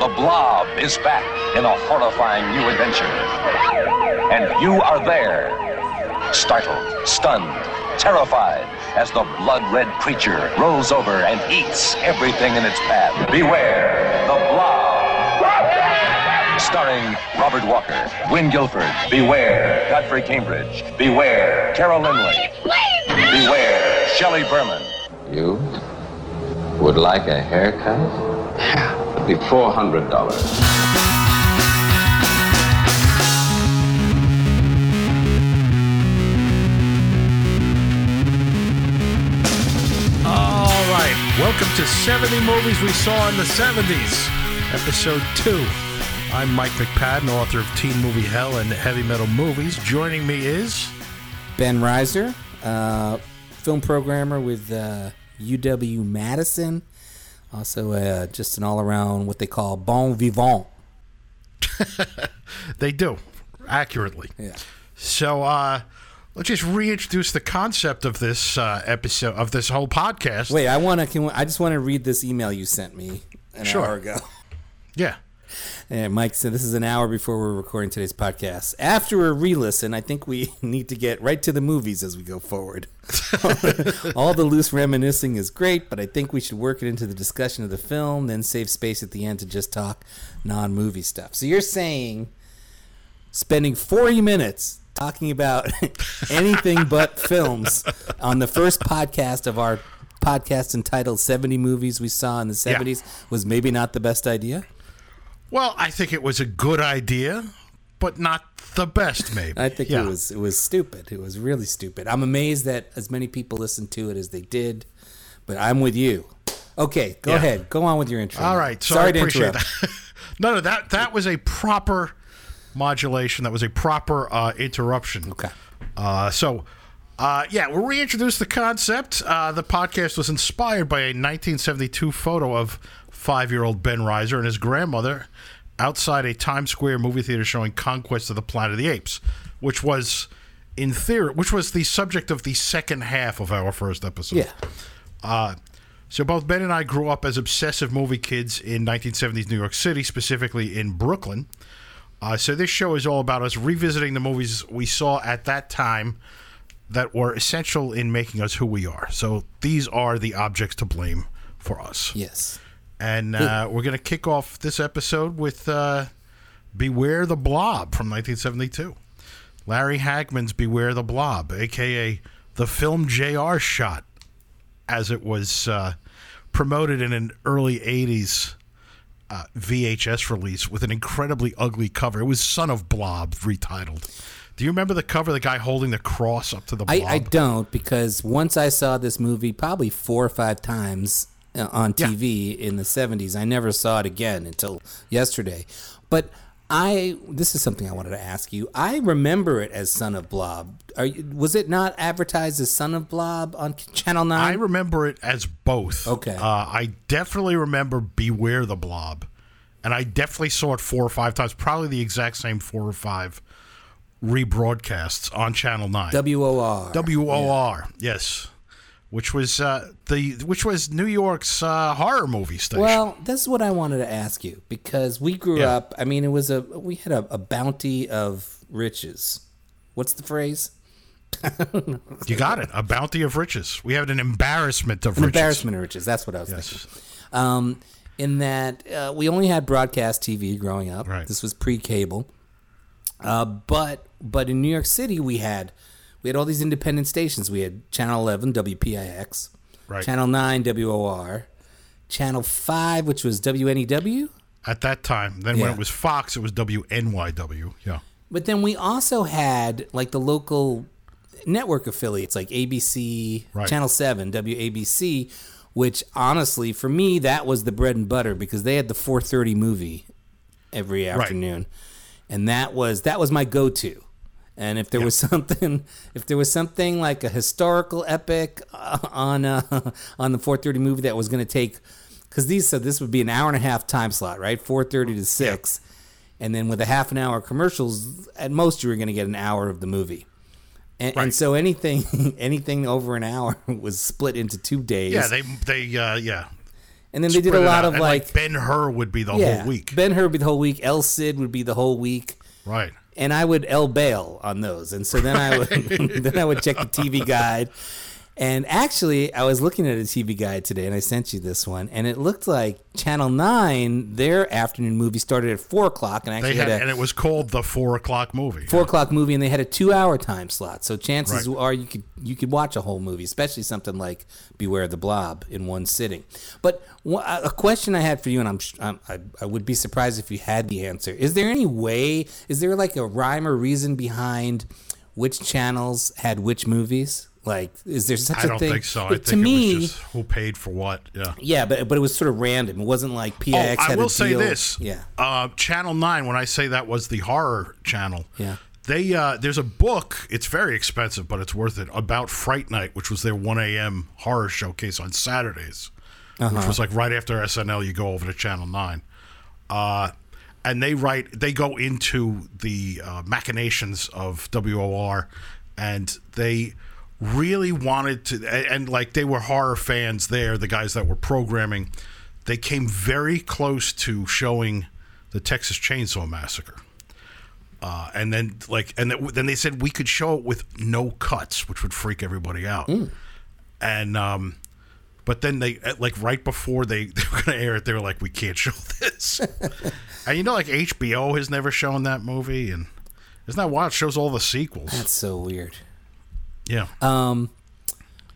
The Blob is back in a horrifying new adventure. And you are there, startled, stunned, terrified, as the blood red creature rolls over and eats everything in its path. Beware, the Blob. Starring Robert Walker, Gwynne Gilford, Beware, Godfrey Cambridge, Beware, Carol Lynley, Beware, Shelley Berman. You would like a haircut? Yeah, it'd be four hundred dollars. All right, welcome to 70 Movies We Saw in the 70s, Episode 2. I'm Mike McPadden, author of Teen Movie Hell and Heavy Metal Movies. Joining me is. Ben Reiser, uh, film programmer with uh, UW Madison. Also, uh, just an all around what they call bon vivant. They do, accurately. Yeah. So, uh, let's just reintroduce the concept of this uh, episode, of this whole podcast. Wait, I want to. I just want to read this email you sent me an Sure. hour ago. Yeah. And Mike said this is an hour before we're recording today's podcast. After a re-listen, I think we need to get right to the movies as we go forward. All the loose reminiscing is great, but I think we should work it into the discussion of the film, then save space at the end to just talk non-movie stuff. So you're saying spending 40 minutes talking about anything but films on the first podcast of our podcast entitled 70 movies we saw in the 70s was maybe not the best idea? Well, I think it was a good idea, but not the best, maybe. I think Yeah. it was it was stupid. It was really stupid. I'm amazed that as many people listened to it as they did, but I'm with you. Okay, go Yeah. ahead. Go on with your intro. All right. So Sorry to interrupt. that. no, no, that that was a proper modulation. That was a proper uh, interruption. Okay. Uh, so, uh, yeah, we'll reintroduce the concept. Uh, the podcast was inspired by a 1972 photo of five-year-old Ben Reiser and his grandmother outside a Times Square movie theater showing Conquest of the Planet of the Apes, which was in theory, which was the subject of the second half of our first episode. Yeah. Uh, so both Ben and I grew up as obsessive movie kids in 1970s New York City, specifically in Brooklyn. Uh, so this show is all about us revisiting the movies we saw at that time that were essential in making us who we are. So these are the objects to blame for us. Yes. And uh, we're going to kick off this episode with uh, Beware the Blob from 1972. Larry Hagman's Beware the Blob, aka the film JR shot, as it was uh, promoted in an early 80s uh, VHS release with an incredibly ugly cover. It was Son of Blob retitled. Do you remember the cover, the guy holding the cross up to the blob? I, I don't because once I saw this movie probably four or five times uh, on Yeah. TV in the 70s. I never saw it again until yesterday. But I this is something I wanted to ask you. I remember it as Son of Blob. Are you, was it not advertised as Son of Blob on Channel 9? I remember it as both. Okay. Uh, I definitely remember Beware the Blob. And I definitely saw it four or five times, probably the exact same four or five rebroadcasts on Channel 9. WOR. WOR, yes. Which was uh, the which was New York's uh, horror movie station. Well, this is what I wanted to ask you because we grew Yeah. up. I mean, it was a we had a, a bounty of riches. What's the phrase? you got it. A bounty of riches. We had an embarrassment of An riches. embarrassment of riches. That's what I was Yes. thinking. Um, in that uh, we only had broadcast TV growing up. Right. This was pre-cable. Uh, but but in New York City we had we had all these independent stations. We had Channel 11 WPIX, Right. Channel 9 WOR, Channel 5 which was WNEW. At that time, then when it was Fox, it was WNYW. Yeah. But then we also had like the local network affiliates like ABC, Right. Channel 7, WABC, which honestly for me that was the bread and butter because they had the 4:30 movie every afternoon. And that was that was my go-to. And if there was something if there was something like a historical epic uh, on uh, on the 4:30 movie that was going to take cuz these so this would be an hour and a half time slot, right? 4:30 to 6 and then with a half an hour commercials, at most you were going to get an hour of the movie. And, and so anything anything over an hour was split into two days. Yeah, they they uh, yeah. And then they did a lot of And, like, Ben Hur would be the yeah, whole week, Ben Hur would be the whole week. El Cid would be the whole week. right? And I would L bail on those, and so then I would then I would check the TV guide. And actually, I was looking at a TV guide today, and I sent you this one, and it looked like Channel Nine, their afternoon movie started at four o'clock, and They actually had, had, and it was called the four o'clock movie. four o'clock movie, and they had a two-hour time slot. So chances Right. are you could you could watch a whole movie, especially something like Beware the Blob in one sitting. But a question I had for you, and I'm, I'm I, I would be surprised if you had the answer. Is there any way? Is there like a rhyme or reason behind which channels had which movies? Like, is there such I a don't think so. I think to me, it was just who paid for what. Yeah. yeah, but but it was sort of random. It wasn't like PIX Oh, I will say this. Yeah, Uh, channel Nine. When I say that was the horror channel. Yeah. They uh, there's a book. It's very expensive, but it's worth it. About Fright Night, which was their 1 a.m. horror showcase on Saturdays, Uh-huh. which was like right after SNL. You go over to Channel Nine, uh, and they write. They go into the uh, machinations of WOR, and they really wanted to and, like they were horror fans there the guys that were programming. They came very close to showing the texas chainsaw massacre. Uh, and then like and then they said we could show it with no cuts which would freak everybody out. And um but then they like right before they, they were going to air it they were like we can't show this. And you know like hbo has never shown that movie and isn't that wild? It shows all the sequels. That's so weird. Yeah Um,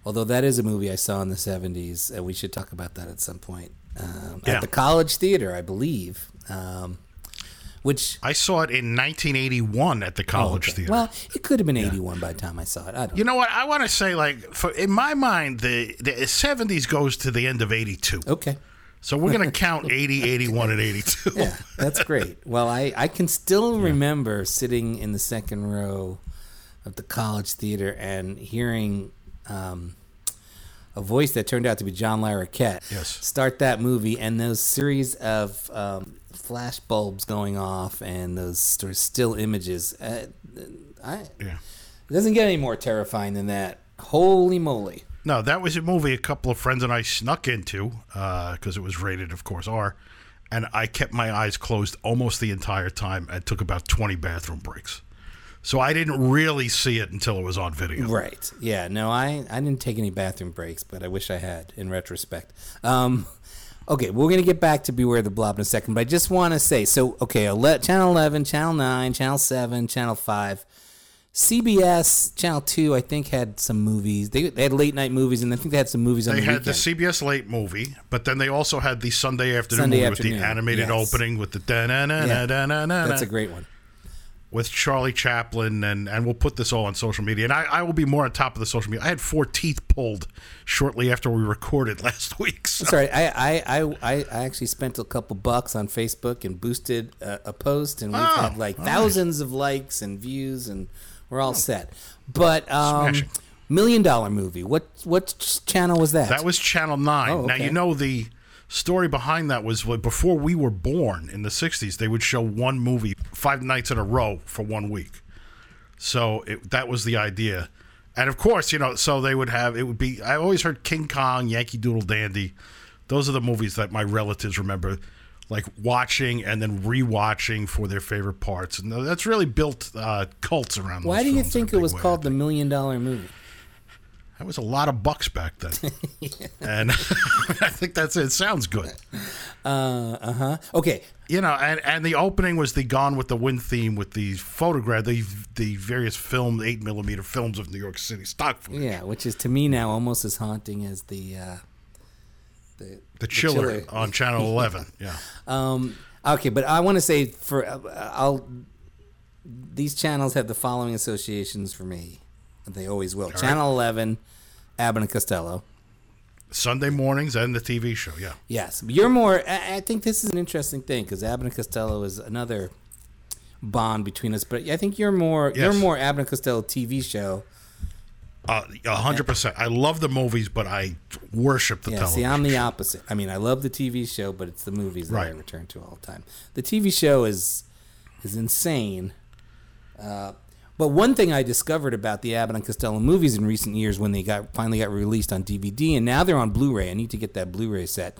although that is a movie I saw in the '70s, and we should talk about that at some point. Um, Yeah. At the College Theater, I believe. Um, which I saw it in 1981 at the oh, College okay. Theater. Well, it could have been '81 by the time I saw it. I don't. you know what? I want to say, like, for, in my mind, the, the 70s goes to the end of 82. Okay. So we're going to count 80, 81, and 82. Yeah, that's great. Well, I, I can still remember sitting in the second row of the college theater and hearing um, a voice that turned out to be John Larroquette Yes. start that movie and those series of um, flash bulbs going off and those sort of still images. Uh, I, it doesn't get any more terrifying than that. Holy moly. No, that was a movie a couple of friends and I snuck into because it was rated, of course, R. And I kept my eyes closed almost the entire time and took about 20 bathroom breaks. So I didn't really see it until it was on video. Right. Yeah. No, I, I didn't take any bathroom breaks, but I wish I had in retrospect. Um, okay, we're going to get back to Beware the Blob in a second, but I just want to say so, okay, ele- Channel 11, Channel 9, Channel 7, Channel 5. CBS, Channel 2, I think, had some movies. They, they had late night movies, and I think they had some movies on They the had weekend. the CBS late movie, but then they also had the Sunday afternoon Sunday movie afternoon, with the animated yes. opening with the da na na na na na That's a great one. With Charlie Chaplin, and and we'll put this all on social media. And I, I will be more on top of the social media. I had four teeth pulled shortly after we recorded last week. So. Sorry, I, I, I, I actually spent a couple bucks on Facebook and boosted a, a post, and we've Oh, had like all right. thousands of likes and views, and we're all set. But um, Smashing. million dollar movie. What what channel was that? That was Channel Nine. Oh, Now you know the story behind that was like, before we were born in the '60s. They would show one movie five nights in a row for one week. So it, that was the idea, and of course, you know, so they would have it would be. I always heard King Kong, Yankee Doodle Dandy. Those are the movies that my relatives remember, like watching and then rewatching for their favorite parts, and that's really built uh, cults around. Why do you think it was way, called the million dollar movie? That was a lot of bucks back then, and I think that's it. Sounds good. Uh huh. Okay. you know, and, and the opening was the Gone with the Wind theme with the photograph, the the various film eight millimeter films of New York City stock footage. Yeah, which is to me now almost as haunting as the uh, the The chiller, chiller. on Channel Eleven. Yeah, Um, okay, but I want to say for uh, I'll these channels have the following associations for me. They always will. Channel Eleven, Abbott and Costello. Sunday mornings and the TV show. Yeah, Yes, you're more. I I think this is an interesting thing because Abbott and Costello is another bond between us. But I think you're more. You're more Abbott and Costello TV show. Uh, a hundred percent. I love the movies, but I worship the Yeah, television. see, I'm the opposite. I mean, I love the TV show, but it's the movies that I return to all the time. The TV show is is insane. Uh, but one thing I discovered about the Abbott and Costello movies in recent years, when they got finally got released on DVD, and now they're on Blu-ray. I need to get that Blu-ray set.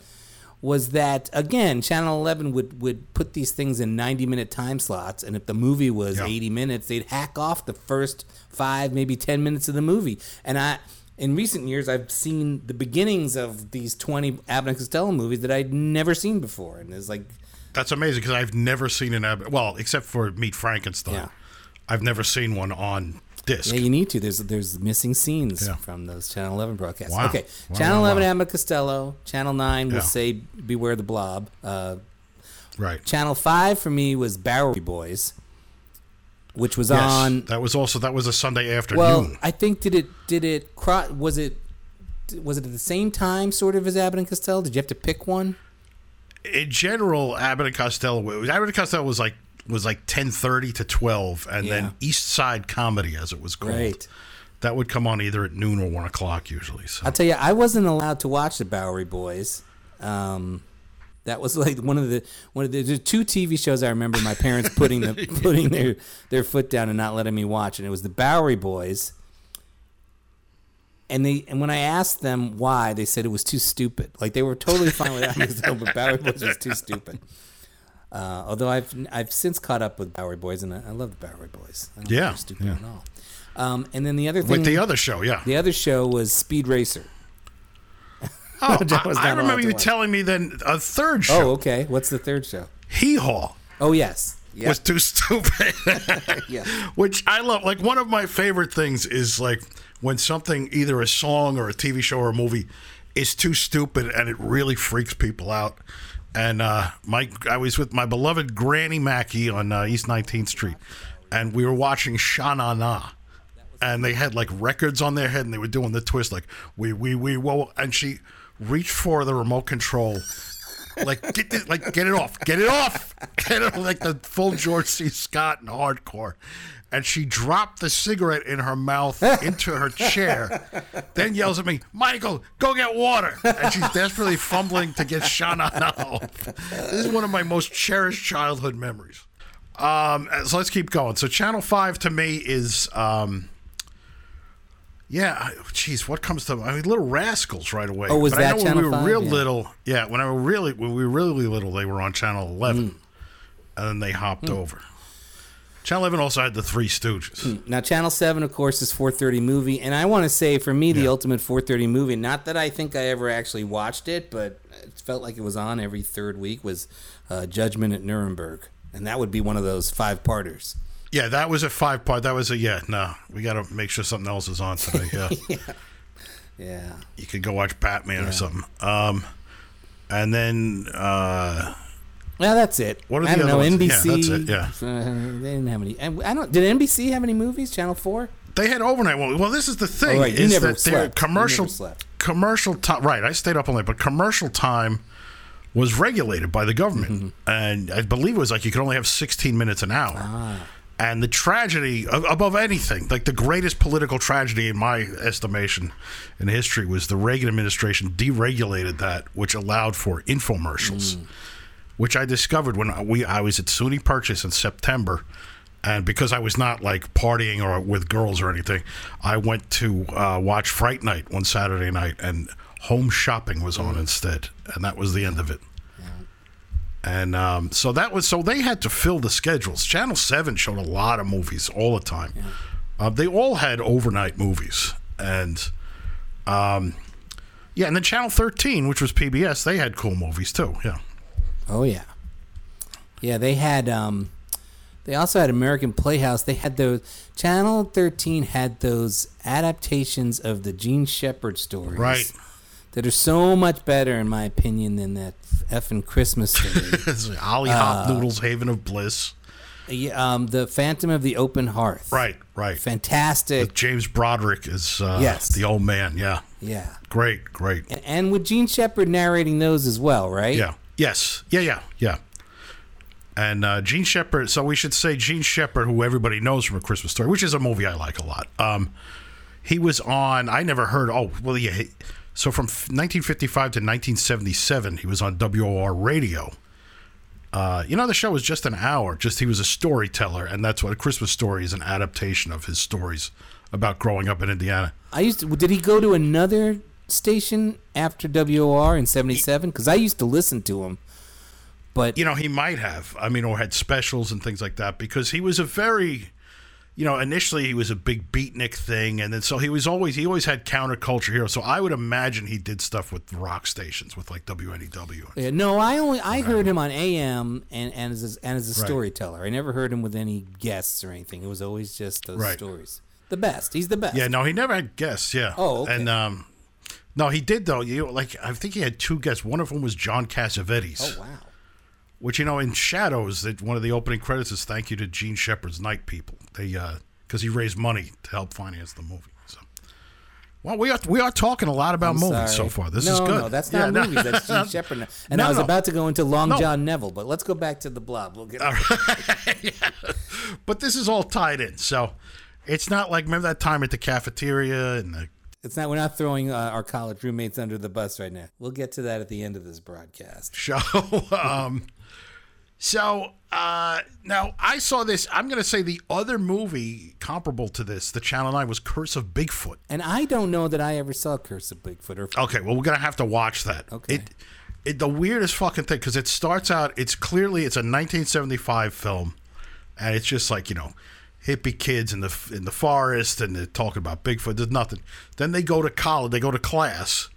was that again, Channel 11 would would put these things in 90 minute time slots, and if the movie was Yeah. 80 minutes, they'd hack off the first five, maybe 10 minutes of the movie. And I, in recent years, I've seen the beginnings of these 20 Abbott and Costello movies that I'd never seen before, and it's like, That's amazing because I've never seen an Abbott. Well, except for Meet Frankenstein, Yeah. I've never seen one on disc. yeah, you need to. There's there's missing scenes Yeah. from those Channel 11 broadcasts. Wow. Okay, Wow, Channel wow, 11 wow. Abbott Costello, Channel 9 will Yeah. say Beware the Blob. Uh, right. Channel 5 for me was Bowery Boys, which was Yes, on that was also that was a Sunday afternoon. Well, I think did it did it cro- was it was it at the same time sort of as Abbott and Costello? Did you have to pick one? in general, Abbott and Costello. Abbott and Costello was like was like ten thirty to twelve, and Yeah. then East Side Comedy, as it was called, Right. that would come on either at noon or one o'clock usually. So I'll tell you, I wasn't allowed to watch the Bowery Boys. Um, that was like one of the one of the there's two TV shows I remember my parents putting the putting their their foot down and not letting me watch, and it was the Bowery Boys. And they and when I asked them why, they said it was too stupid. Like they were totally fine with that, but Bowery Boys was too stupid. Uh, although I've I've since caught up with Bowery Boys, and I, I love the Bowery Boys. I don't Yeah, stupid yeah. at all. Um, and then the other thing, with the other show, yeah. the other show was Speed Racer. Oh, was I, I remember you telling me then a third show. Oh, okay. What's the third show? Hee Haw, Oh, yes. Yeah. was too stupid. yeah. Which I love. Like one of my favorite things is like when something, either a song or a TV show or a movie, is too stupid and it really freaks people out. And uh, my, I was with my beloved Granny Mackey on uh, East 19th Street, and we were watching Sha Na. And they had like records on their head, and they were doing the twist, like we we we whoa, and she reached for the remote control, like get this, like get it off, get it off, get it like the full George C. Scott and hardcore. And she dropped the cigarette in her mouth into her chair, then yells at me, Michael, go get water. And she's desperately fumbling to get Shana off. This is one of my most cherished childhood memories. Um, so let's keep going. So Channel 5 to me is, um, yeah, I- geez, what comes to I mean, Little Rascals right away. Oh, was but I that know Channel when we were 5? real Yeah. little, yeah, when I were really when we were really little, they were on Channel 11, Hmm. and then they hopped over. Channel 11 also had the Three Stooges. Now, Channel 7, of course, is 430 movie. And I want to say, for me, the Yeah. ultimate 430 movie, not that I think I ever actually watched it, but it felt like it was on every third week, was uh, Judgment at Nuremberg. And that would be one of those five parters. Yeah, that was a five part. That was a yeah. No, we got to make sure something else is on today. Yeah, Yeah. you could go watch Batman or something. Um, and then uh, Well, that's it. What are I the don't other know. ones? Yeah, NBC. that's it, yeah. uh, they didn't have any. and I don't. Did NBC have any movies? Channel 4? they had overnight. Well, well, this is the thing. Oh, right, you is never that their slept. You commercial never slept. commercial time. Right, I stayed up all night, but commercial time was regulated by the government, Mm-hmm. and I believe it was like you could only have 16 minutes an hour. Ah. And the tragedy a- above anything, like the greatest political tragedy in my estimation in history, was the Reagan administration deregulated that, which allowed for infomercials, Mm. Which I discovered when we I was at SUNY Purchase in September, and because I was not like partying or with girls or anything, I went to uh, watch Fright Night one Saturday night, and Home Shopping was on instead, and that was the end of it. And um, so that was so they had to fill the schedules. Channel Seven showed a lot of movies all the time. Uh, they all had overnight movies, and um, yeah, and then Channel Thirteen, which was PBS, they had cool movies too. Yeah, Oh yeah, yeah. They had. Um, they also had American Playhouse. They had those. Channel Thirteen had those adaptations of the Jean Shepherd stories, Right. That are so much better, in my opinion, than that effing Christmas story. It's Ollie Hopnoodle's, Haven of Bliss. Yeah, um, the Phantom of the Open Hearth. Right, right. Fantastic. James Broderick is uh, Yes. the old man. Yeah, Yeah. great, great. And with Jean Shepherd narrating those as well, right? Yeah. Yes. Yeah. Yeah. Yeah. And uh, Jean Shepherd. So we should say Jean Shepherd, who everybody knows from A Christmas Story, which is a movie I like a lot. Um, he was on. I never heard. Oh, well, yeah. So from 1955 to 1977, he was on WOR radio. Uh, you know, the show was just an hour. Just he was a storyteller, and that's what A Christmas Story is an adaptation of his stories about growing up in Indiana. I used to. Did he go to another station after WOR in '77? Because I used to listen to him, but You know, he might have. I mean, or had specials and things like that because he was a very, you know, initially he was a big beatnik thing, and then so he was always he always had counterculture heroes. So I would imagine he did stuff with rock stations with like WNEW. Yeah, no, I only I heard him on AM and and as a, and as a Right. storyteller. I never heard him with any guests or anything. It was always just those Right. stories. The best. He's the best. Yeah, no, he never had guests. Yeah. Oh, okay. And um, no, he did though. You like I think he had two guests. One of them was John Cassavetes. Oh wow. Which you know, in Shadows, that one of the opening credits is "Thank you to Jean Shepherd's Night People." They uh, because he raised money to help finance the movie. So, well, we are we are talking a lot about I'm movies sorry. so far. This no, is good. No, that's Yeah, not no. movies. That's Jean Shepherd. And No, I was no. about to go into Long No. John Nebel, but let's go back to the Blob. We'll get. But this is all tied in, so it's not like remember that time at the cafeteria and the It's not. We're not throwing uh, our college roommates under the bus right now. We'll get to that at the end of this broadcast. show. um, so uh, now I saw this. I'm going to say the other movie comparable to this, the Channel Nine, was Curse of Bigfoot. And I don't know that I ever saw Curse of Bigfoot. Or Okay, well we're gonna have to watch that. Okay. It, it the weirdest fucking thing because it starts out. It's clearly it's a 1975 film, and it's just like you know, hippie kids in the in the forest, and they're talking about Bigfoot. There's nothing. Then they go to college. They go to class,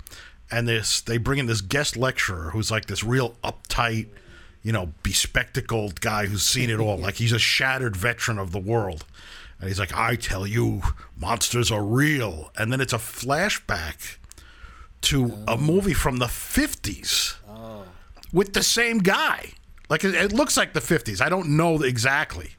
and this they bring in this guest lecturer who's like this real uptight, you know, bespectacled guy who's seen it all. like he's a shattered veteran of the world. And he's like, I tell you, monsters are real. And then it's a flashback to a oh. movie from the 50s with the same guy. Like it, it looks like the 50s. I don't know exactly.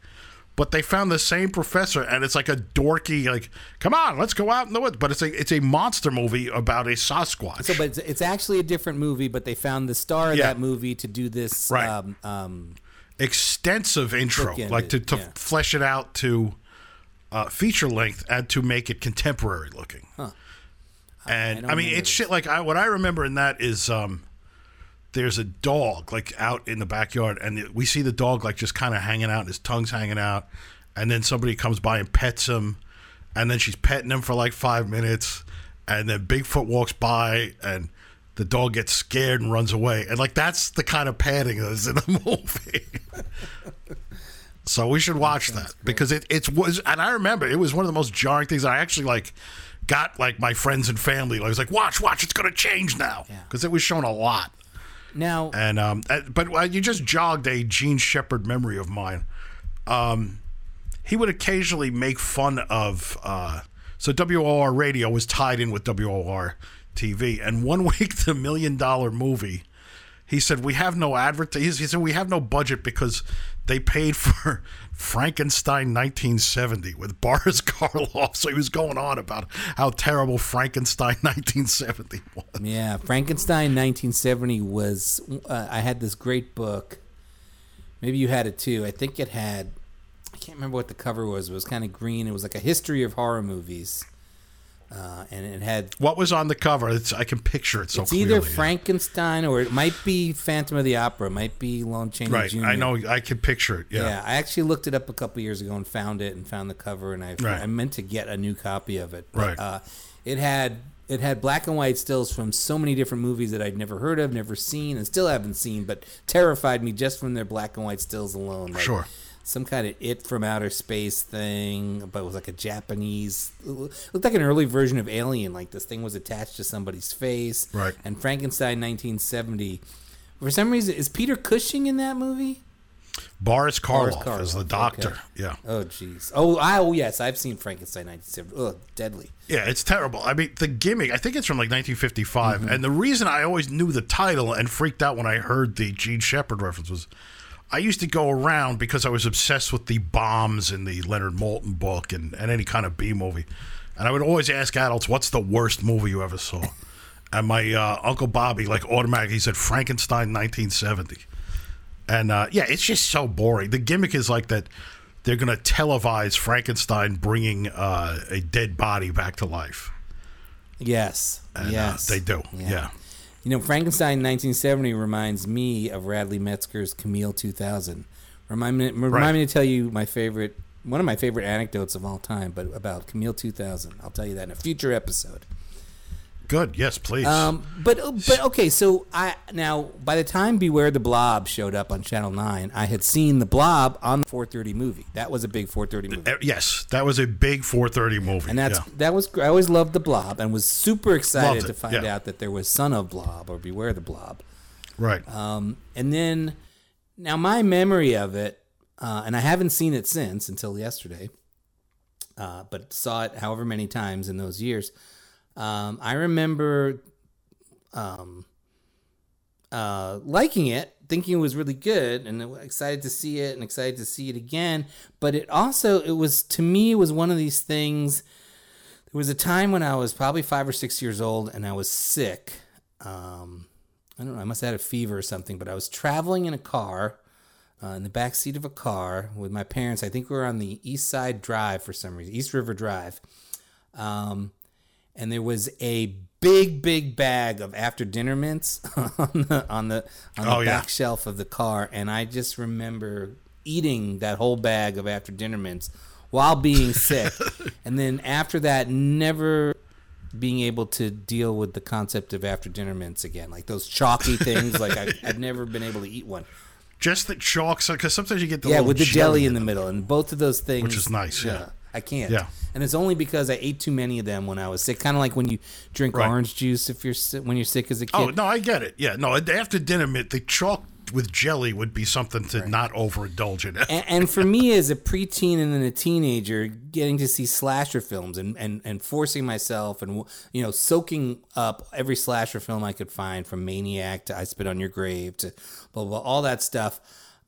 But they found the same professor and it's like a dorky like come on, let's go out in the woods. But it's a it's a monster movie about a Sasquatch. So, but it's, it's actually a different movie. But they found the star of Yeah. that movie to do this. Right. Um, um, extensive intro, like to, to yeah. flesh it out to uh, feature length and to make it contemporary looking. huh. And don't I, mean, it's shit. Like I, what I remember in that is um, there's a dog like out in the backyard, and we see the dog like just kind of hanging out, and his tongue's hanging out, and then somebody comes by and pets him, and then she's petting him for like five minutes, and then Bigfoot walks by and. The dog gets scared and runs away, and like that's the kind of padding that's in the movie. So we should watch that because it it was, and I remember it was one of the most jarring things. I actually like got like my friends and family. I was like, watch, watch, it's gonna change now because it was shown a lot. Now, And um, uh, but uh, you just jogged a Jean Shepherd memory of mine. Um, he would occasionally make fun of. Uh, so WOR radio was tied in with WOR TV, and one week the Million Dollar Movie. He said we have no advertise. He said we have no budget because they paid for Frankenstein 1970 with Boris Karloff. So he was going on about how terrible Frankenstein 1970 was. yeah, Frankenstein 1970 was. Uh, I had this great book. Maybe you had it too. I think it had. I can't remember what the cover was. It was kind of green. It was like a history of horror movies, uh, and it had What was on the cover? It's, I can picture it so it's clearly. either Frankenstein or it might be Phantom of the Opera. It might be Lon Chaney Right. Jr. I know. I can picture it. Yeah. Yeah. I actually looked it up a couple years ago and found it and found the cover and I Right. I meant to get a new copy of it. But, Right. Uh, it had it had black and white stills from so many different movies that I'd never heard of, never seen, and still haven't seen, but terrified me just from their black and white stills alone. Like Sure. Some kind of it from outer space thing, but it was like a Japanese. Looked like an early version of Alien. Like this thing was attached to somebody's face. Right. And Frankenstein 1970. For some reason, is Peter Cushing in that movie? Boris Boris Karloff is the doctor. okay. Yeah. Oh jeez. Oh, I, oh yes, I've seen Frankenstein 1970. Ugh, deadly. Yeah, it's terrible. I mean, the gimmick, I think it's from like 1955. Mm-hmm. And the reason I always knew the title and freaked out when I heard the Jean Shepherd reference was I used to go around because I was obsessed with the bombs in the Leonard Maltin book and, and any kind of B movie. And I would always ask adults, what's the worst movie you ever saw? And my uh, Uncle Bobby, like, automatically said Frankenstein 1970. And uh, yeah, it's just so boring. The gimmick is like that they're going to televise Frankenstein bringing uh, a dead body back to life. Yes. And, uh, yes. they do. Yeah. You know, Frankenstein 1970 reminds me of Radley Metzger's Camille 2000. Remind me, remind Right. me to tell you my favorite, one of my favorite anecdotes of all time, but about Camille 2000. I'll tell you that in a future episode. Good. Yes, please. Um, but but okay, so I now by the time Beware the Blob showed up on Channel Nine, I had seen the Blob on the 4:30 movie. That was a big 4:30 movie, Uh, yes, that was a big 4:30 movie. and that's yeah. that was I always loved the Blob and was super excited to find yeah. out that there was Son of Blob or Beware the Blob. right. Um, and then now my memory of it, uh, and I haven't seen it since until yesterday, uh, but saw it however many times in those years. Um, I remember um, uh, liking it, thinking it was really good, and excited to see it, and excited to see it again. But it also, it was to me, it was one of these things. There was a time when I was probably five or six years old, and I was sick. Um, I don't know. I must have had a fever or something, but I was traveling in a car, uh, in the back seat of a car with my parents. I think we were on the East Side Drive for some reason, East River Drive. Um, and there was a big, big bag of after dinner mints on the on the on the Oh, yeah. back shelf of the car, and I just remember eating that whole bag of after dinner mints while being sick, and then after that, never being able to deal with the concept of after dinner mints again, like those chalky things. like I, I'd never been able to eat one. Just the chalks, because sometimes you get the yeah, with the jelly in the middle, and both of those things, Which is nice, yeah. I can't. Yeah. and it's only because I ate too many of them when I was sick. Kind of like when you drink Right. orange juice if you're si- when you're sick as a kid. Oh no, I get it. Yeah, no. After dinner, the chalk with jelly would be something to not overindulge in. and, and for me as a preteen and then a teenager getting to see slasher films and, and, and forcing myself and you know soaking up every slasher film i could find from maniac to i spit on your grave to blah blah, blah all that stuff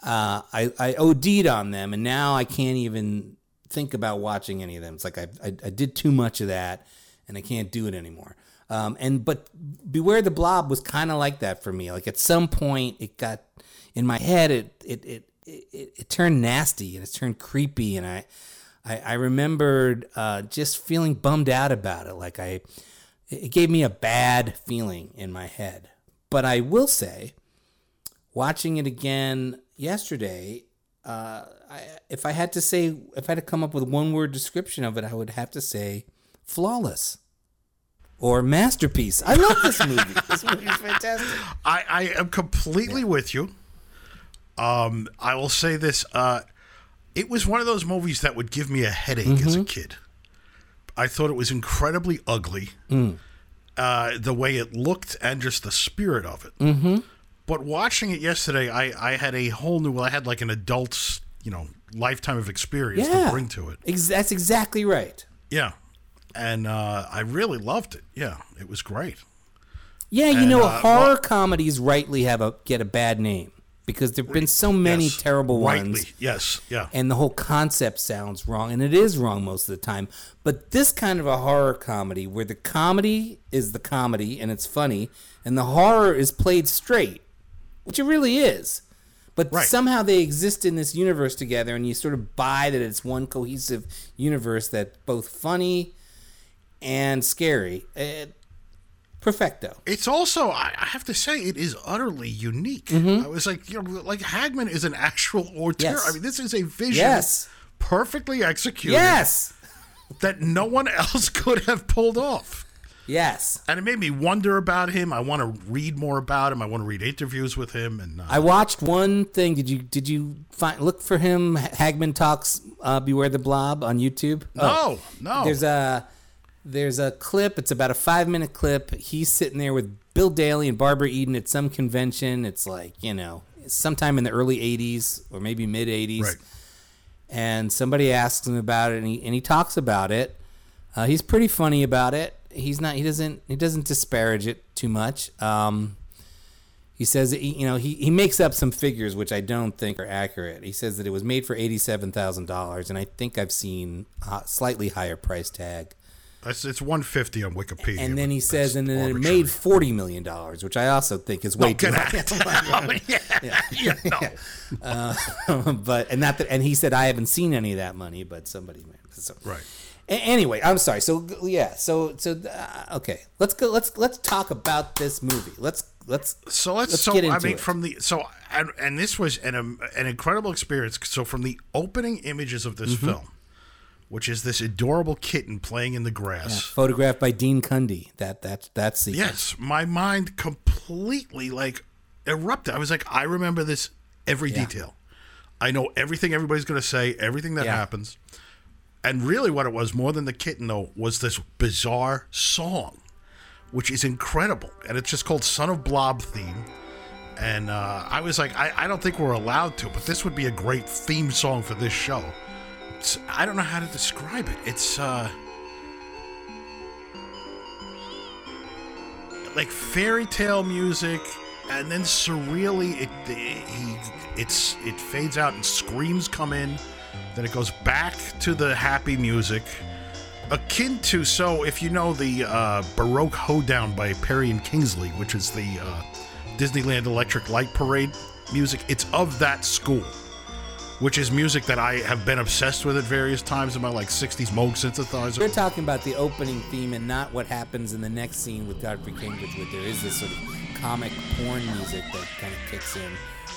uh, I, I od'd on them and now i can't even think about watching any of them. It's like i, I, I did too much of that and i can't do it anymore. Um, and but beware the blob was kind of like that for me. Like at some point it got in my head it it, it it, it turned nasty and it turned creepy. And I I, I remembered uh, just feeling bummed out about it. Like I it gave me a bad feeling in my head. But I will say watching it again yesterday uh, I, if I had to say if I had to come up with one word description of it I would have to say flawless or masterpiece I love this movie this movie is fantastic I, I am completely with you. Um, I will say this: uh, it was one of those movies that would give me a headache as Mm-hmm. a kid. I thought it was incredibly ugly, Mm. uh, the way it looked and just the spirit of it. Mm-hmm. But watching it yesterday, I, I had a whole new. Well, I had like an adult's, you know, lifetime of experience yeah to bring to it. Ex- that's exactly right Yeah, and uh, I really loved it. Yeah, it was great. Yeah, you And, know, uh, horror well- comedies rightly have a get a bad name because there've been so many Yes, terrible rightly. ones, Yes, yeah. and the whole concept sounds wrong, and it is wrong most of the time. But this kind of a horror comedy, where the comedy is the comedy and it's funny, and the horror is played straight, which it really is. But Right. somehow they exist in this universe together, and you sort of buy that it's one cohesive universe that's both funny and scary. Eh, perfecto. It's also, I I have to say, it is utterly unique. Mm-hmm. I was like, you know, like Hagman is an actual auteur. Yes. I mean, this is a vision Yes. perfectly executed Yes. that no one else could have pulled off. Yes. And it made me wonder about him. I want to read more about him. I want to read interviews with him. And uh, I watched one thing. Did you did you find look for him? Hagman talks. Uh, Beware the Blob on YouTube. no, no, There's a there's a clip. It's about a five minute clip. He's sitting there with Bill Daily and Barbara Eden at some convention. It's like you know, sometime in the early '80s or maybe mid '80s. right. and somebody asks him about it, and he and he talks about it. Uh, he's pretty funny about it. He's not. He doesn't. He doesn't disparage it too much. Um, he says, that he, you know, he, he makes up some figures which I don't think are accurate. He says that it was made for eighty seven thousand dollars, and I think I've seen a slightly higher price tag. It's, it's 150 on Wikipedia. And then he says, and then it made forty million dollars, which I also think is way No, too get high. out. yeah, yeah, no. but and not that, and he said I haven't seen any of that money, but somebody made. So. Right. A- anyway, I'm sorry. So yeah, so so uh, okay. Let's go. Let's let's talk about this movie. Let's let's So let's, Let's so get I mean it. from the so and, and this was an um, an incredible experience. So from the opening images of Mm-hmm. this film, which is this adorable kitten playing in the grass. Photographed by Dean Cundey. That that that sequence. Yes, my mind completely like erupted. I was like, I remember this every Yeah. detail. I know everything everybody's going to say, everything that Yeah. happens. And really, what it was more than the kitten, though, was this bizarre song, which is incredible. And it's just called Son of Blob theme. And uh, I was like, I, I don't think we're allowed to, but this would be a great theme song for this show. It's, I don't know how to describe it. It's uh, like fairy tale music, and then surreally, it he, it's it fades out and screams come in. Then it goes back to the happy music, akin to so if you know the uh, Baroque Hoedown by Perry and Kingsley, which is the uh, Disneyland Electric Light Parade music. It's of that school, which is music that I have been obsessed with at various times in my like '60s Moog synthesizer. We're talking about the opening theme and not what happens in the next scene with Godfrey Cambridge, where there is this sort of comic porn music that kind of kicks in.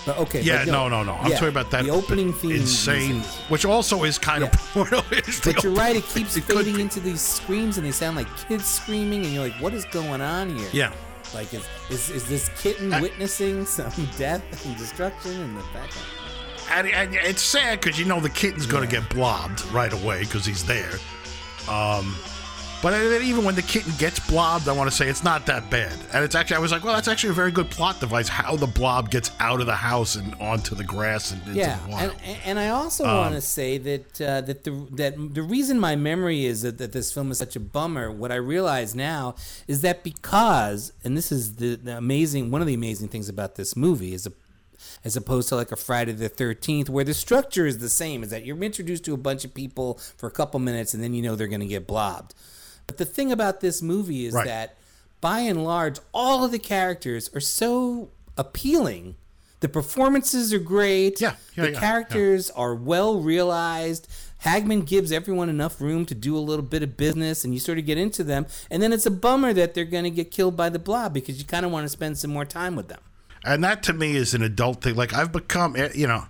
But okay, Yeah, but no, no, no. I'm yeah, talking about that The opening theme, is insane, music. which also is kind Yeah. of porno. But you're right; it keeps it fading into these screams, and they sound like kids screaming, and you're like, "What is going on here?" Yeah. Like, is is, is this kitten I- witnessing some death and destruction in the background? And, and it's sad because you know the kitten's going to get blobbed right away because he's there. Um, but even when the kitten gets blobbed, I want to say it's not that bad. And it's actually, I was like, well, that's actually a very good plot device how the blob gets out of the house and onto the grass and into Yeah, the wild. and, and I also Um, want to say that uh, that the that the reason my memory is that, that this film is such a bummer. What I realize now is that because, and this is the, the amazing one of the amazing things about this movie is a as opposed to like a Friday the 13th, where the structure is the same, is that you're introduced to a bunch of people for a couple minutes and then you know they're going to get blobbed. But the thing about this movie is Right. that by and large, all of the characters are so appealing. The performances are great. Yeah, yeah, the yeah, characters are well realized. Hagman gives everyone enough room to do a little bit of business, and you sort of get into them. And then it's a bummer that they're going to get killed by the blob because you kind of want to spend some more time with them. and that to me is an adult thing. Like I've become, eh, you know,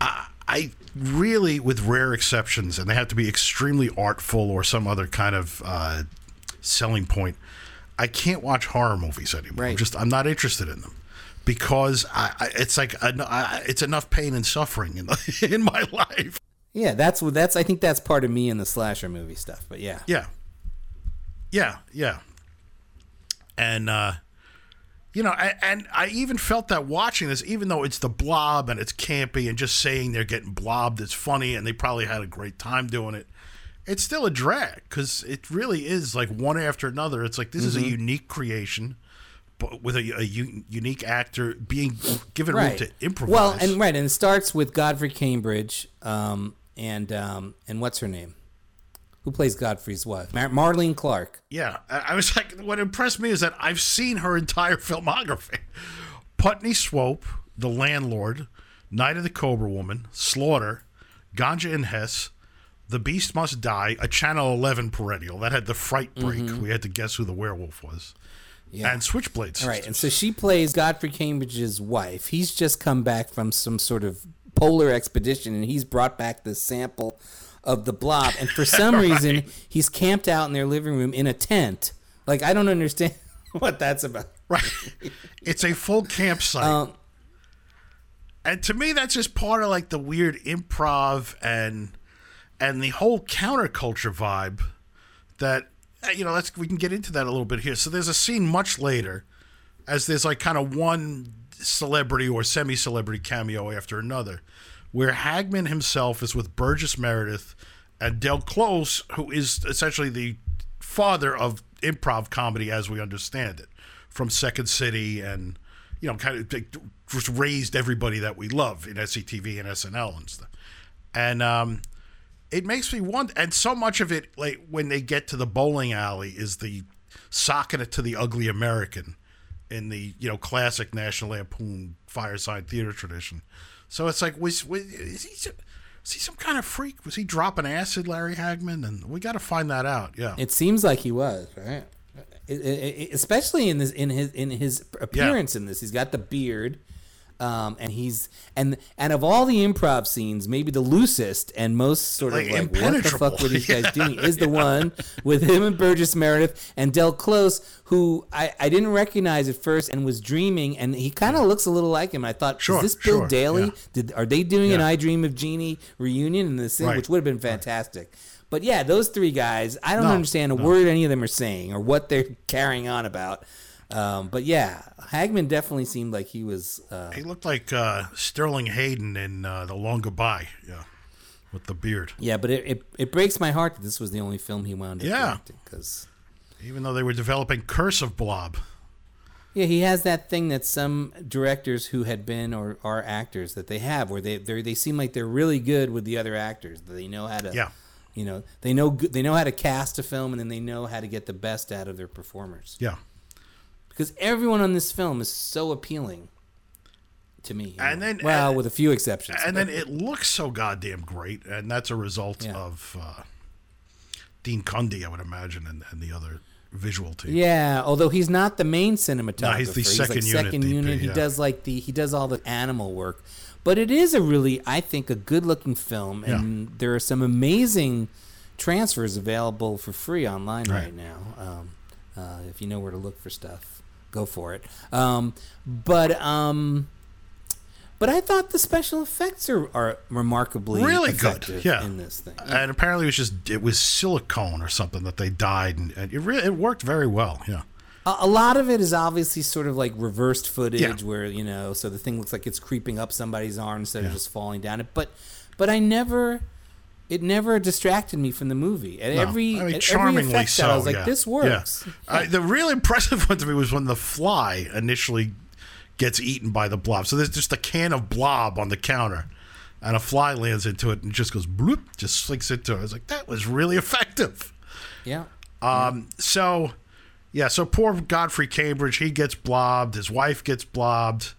I, I really, with rare exceptions, and they have to be extremely artful or some other kind of uh, selling point. I can't watch horror movies anymore. I'm just I'm not interested in them because I, I it's like I, it's enough pain and suffering in the, in my life. Yeah, that's what that's. I think that's part of me in the slasher movie stuff. But yeah, Yeah. Yeah, yeah. And uh you know, and, and I even felt that watching this, even though it's the blob and it's campy and just saying they're getting blobbed is funny and they probably had a great time doing it. It's still a drag because it really is like one after another. It's like this is a unique creation, but with a, a u- unique actor being given room to improvise. Well, and right, and it starts with Godfrey Cambridge, um, and um, and what's her name? Who plays Godfrey's wife? Mar- Marlene Clark. Yeah, I was like, what impressed me is that I've seen her entire filmography: Putney Swope, The Landlord, Night of the Cobra Woman, Slaughter, Ganja and Hess, The Beast Must Die, a Channel Eleven perennial that had the fright break. Mm-hmm. We had to guess who the werewolf was, Yeah. and Switchblade. All right, and so she plays Godfrey Cambridge's wife. He's just come back from some sort of polar expedition, and he's brought back this sample of the blob. And for some reason, he's camped out in their living room in a tent. Like I don't understand what that's about. right, it's a full campsite. Um, and to me that's just part of like the weird improv and and the whole counterculture vibe that uh, you know let's we can get into that a little bit here so there's a scene much later as there's like kind of one celebrity or semi-celebrity cameo after another where hagman himself is with burgess meredith and del close who is essentially the father of improv comedy as we understand it from second city and you know kind of just raised everybody that we love in sctv and snl and stuff. And um it makes me wonder and so much of it like when they get to the bowling alley is the socking it to the ugly american in the you know classic national lampoon firesign theater tradition so it's like was, was is he is he some kind of freak? Was he dropping acid larry hagman? And we got to find that out yeah. It seems like he was right, It- it- it- especially in this in his in his appearance in this. He's got the beard. Um, and he's and and of all the improv scenes, maybe the loosest and most sort of Like, like, what the fuck were these guys doing? Is the one with him and Burgess Meredith and Del Close, who I, I didn't recognize at first and was dreaming, and he kind of looks a little like him. I thought, Sure, is this Bill sure, Daily? yeah. Did are they doing an I Dream of Jeannie reunion in this thing, Right, which would have been fantastic. But yeah, those three guys, I don't No, understand a word any of them are saying or what they're carrying on about. Um, but yeah, Hagman definitely seemed like he was. Uh, He looked like uh, Sterling Hayden in uh, The Long Goodbye. Yeah, with the beard. yeah, but it, it, it breaks my heart that this was the only film he wound up Yeah. directing because Even though they were developing Curse of Blob. yeah, he has that thing that some directors who had been or are actors that they have where they they they seem like they're really good with the other actors. They know how to Yeah. you know they know they know how to cast a film and then they know how to get the best out of their performers. Yeah. Because everyone on this film is so appealing to me. And then- well, and- with a few exceptions. And then it looks so goddamn great, and that's a result Yeah. of uh, Dean Cundey, I would imagine, and, and the other visual team. yeah, although he's not the main cinematographer. No, he's the second like unit second DP, unit. He does like the he does all the animal work, but it is a really I think a good looking film, and there are some amazing transfers available for free online right, Right. now. Um, uh, if you know where to look for stuff, go for it. Um, but um, but I thought the special effects are, are remarkably Really good, yeah. in this thing. And apparently it was just it was silicone or something that they dyed, and, and it really it worked very well. Yeah. A, a lot of it is obviously sort of like reversed footage, Yeah. where you know, so the thing looks like it's creeping up somebody's arm instead Yeah. of just falling down it. But, but I never, it never distracted me from the movie. At No, every, I mean, at every charmingly effect so. I was like, yeah. this works. Yeah. I, the really impressive one to me was when the fly initially gets eaten by the blob. So there's just a can of blob on the counter, and a fly lands into it and just goes bloop, just slinks into it. I was like, that was really effective. Yeah. Um, so yeah, so poor Godfrey Cambridge, he gets blobbed, his wife gets blobbed,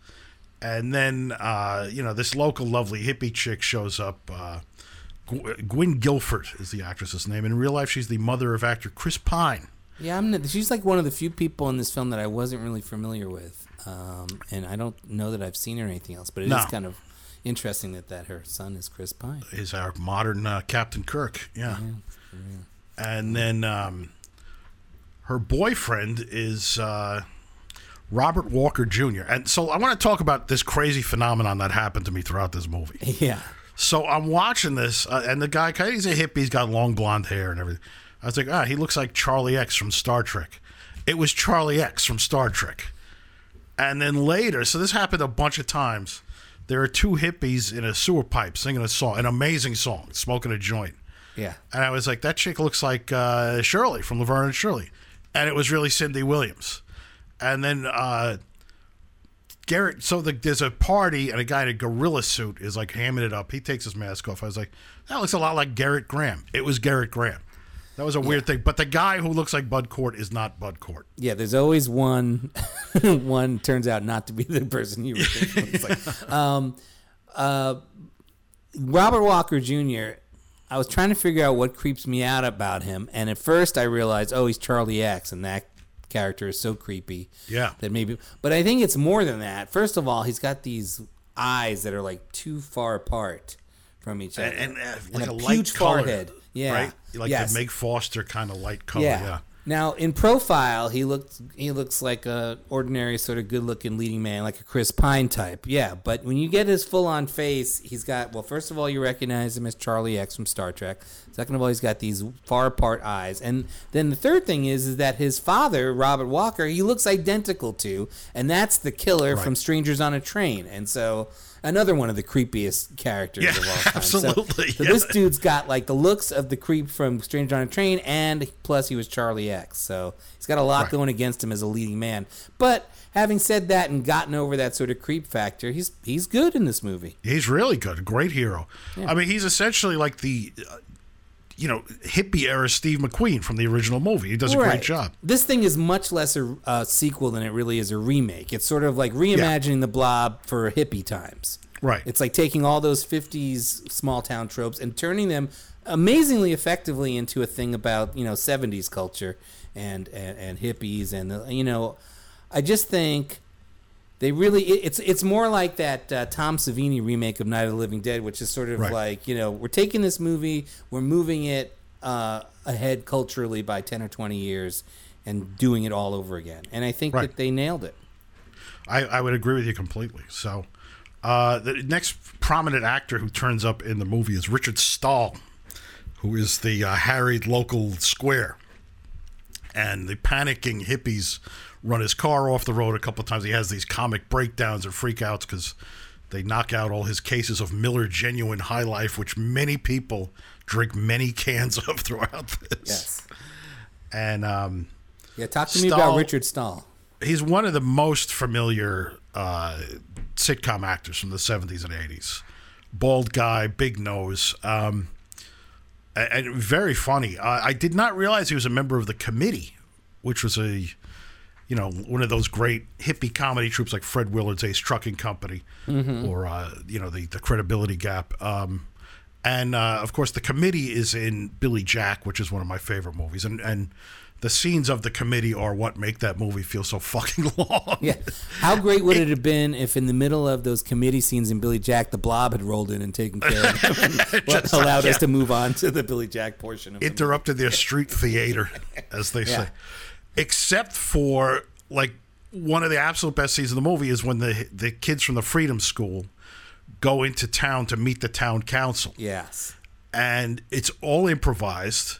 and then uh, you know this local lovely hippie chick shows up. Uh, Gw- Gwynne Gilford is the actress's name. In real life, she's the mother of actor Chris Pine. Yeah, I'm. not- She's like one of the few people in this film that I wasn't really familiar with, um, and I don't know that I've seen her in anything else. But it is No. kind of interesting that that her son is Chris Pine. Is our modern uh, Captain Kirk? Yeah. And then um, her boyfriend is uh, Robert Walker Jr. And so I want to talk about this crazy phenomenon that happened to me throughout this movie. Yeah. So I'm watching this, uh, and the guy, he's a hippie, he's got long blonde hair and everything. I was like, ah, he looks like Charlie X from Star Trek. It was Charlie X from Star Trek. And then later, so this happened a bunch of times. There are two hippies in a sewer pipe singing a song, an amazing song, smoking a joint. Yeah. And I was like, that chick looks like uh, Shirley from Laverne and Shirley. And it was really Cindy Williams. And then uh, Gerrit, so the, there's a party and a guy in a gorilla suit is like hamming it up. He takes his mask off. I was like, that looks a lot like Gerrit Graham. It was Gerrit Graham. That was a weird thing. But the guy who looks like Bud Cort is not Bud Cort. Yeah, there's always one. one turns out not to be the person you were thinking. Like, um, uh, Robert Walker Jr. I was trying to figure out what creeps me out about him, and at first I realized, oh, he's Charlie X, and that character is so creepy. Yeah. That maybe, but I think it's more than that. First of all, he's got these eyes that are like too far apart from each other, And, and, uh, And like a a, light huge color, forehead. Yeah. Right? Like Yes. the Meg Foster kind of light color. Yeah. Yeah. Now in profile, he looks he looks like a ordinary sort of good looking leading man, like a Chris Pine type. Yeah, but when you get his full on face, he's got well. First of all, you recognize him as Charlie X from Star Trek. Second of all, he's got these far apart eyes, and then the third thing is is that his father, Robert Walker, he looks identical to, and that's the killer from Strangers on a Train, and so. Another one of the creepiest characters Yeah, of all time. Absolutely, So, yeah. this dude's got like the looks of the creep from Stranger on a Train, and plus he was Charlie X. So he's got a lot Right. going against him as a leading man. But having said that and gotten over that sort of creep factor, he's he's good in this movie. He's really good. Great hero. I mean, he's essentially like the, uh, you know, hippie era Steve McQueen from the original movie. He does a great job. This thing is much less a uh, sequel than it really is a remake. It's sort of like reimagining the Blob for hippie times. Right. It's like taking all those 50s small town tropes and turning them amazingly effectively into a thing about, you know, 70s culture and and, and hippies and you know, I just think They really it, it's it's more like that uh, Tom Savini remake of Night of the Living Dead, which is sort of Right. like you know we're taking this movie, we're moving it uh, ahead culturally by ten or twenty years, and doing it all over again. And I think Right. that they nailed it. I, I would agree with you completely. So, uh, the next prominent actor who turns up in the movie is Richard Stahl, who is the uh, harried local square. And the panicking hippies run his car off the road a couple of times. He has these comic breakdowns and freakouts because they knock out all his cases of Miller Genuine High Life, which many people drink many cans of throughout this. Yes. And um, Yeah. Talk to me about Richard Stahl. he's one of the most familiar uh, sitcom actors from the 70s and 80s. Bald guy, big nose, um, and very funny. Uh, I did not realize he was a member of the committee, which was a, you know, one of those great hippie comedy troupes like Fred Willard's Ace Trucking Company, or uh, you know the the Credibility Gap. Um, and uh, of course, the committee is in Billy Jack, which is one of my favorite movies, and and the scenes of the committee are what make that movie feel so fucking long. Yeah. How great would it have been if, in the middle of those committee scenes in Billy Jack, the Blob had rolled in and taken care of and allowed like- us to move on to the Billy Jack portion of the interrupted their street theater, as they say. Except for like one of the absolute best scenes of the movie is when the the kids from the Freedom School go into town to meet the town council, Yes. and it's all improvised,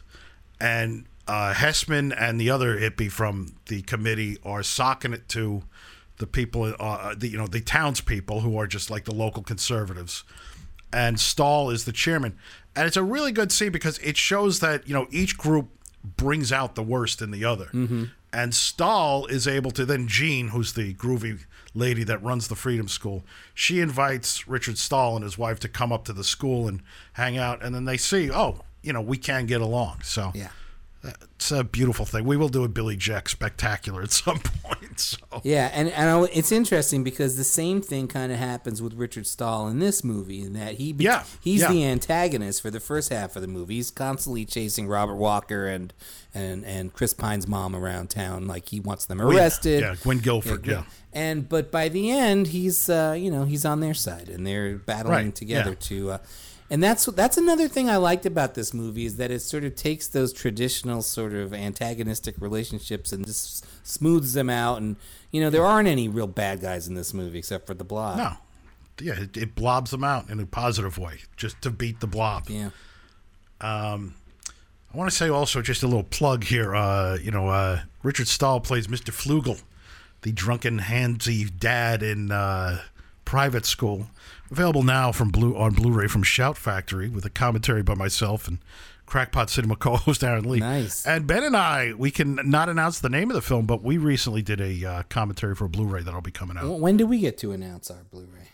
and uh, Hesseman and the other hippie from the committee are socking it to the people, uh, the you know the townspeople who are just like the local conservatives, and Stahl is the chairman, and it's a really good scene because it shows that you know each group brings out the worst in the other, mm-hmm. and Stahl is able to then Jean, who's the groovy lady that runs the Freedom School, she invites Richard Stahl and his wife to come up to the school and hang out, and then they see, oh, you know, we can get along, so Yeah. It's a beautiful thing. We will do a Billy Jack spectacular at some point. So Yeah, and, and I- it's interesting because the same thing kind of happens with Richard Stahl in this movie, in that he be- Yeah, he's yeah. the antagonist for the first half of the movie. He's constantly chasing Robert Walker and and and Chris Pine's mom around town, like he wants them arrested. yeah, Gwynne Gilford, yeah. And but by the end, he's uh, you know he's on their side, and they're battling Right, together yeah. to. Uh, and that's that's another thing I liked about this movie is that it sort of takes those traditional sort of antagonistic relationships and just smooths them out. And you know there aren't any real bad guys in this movie except for the Blob. no, yeah, it, it blobs them out in a positive way, just to beat the blob. Yeah. Um, I want to say also just a little plug here. Uh, you know, uh, Richard Stahl plays Mr. Flugel, the drunken, handsy dad in uh, Private School. Available now from Blue on Blu-ray from Shout Factory with a commentary by myself and Crackpot Cinema co-host Aaron Lee. Nice. And Ben and I, we can not announce the name of the film, but we recently did a uh, commentary for a Blu-ray that'll be coming out. When do we get to announce our Blu-ray?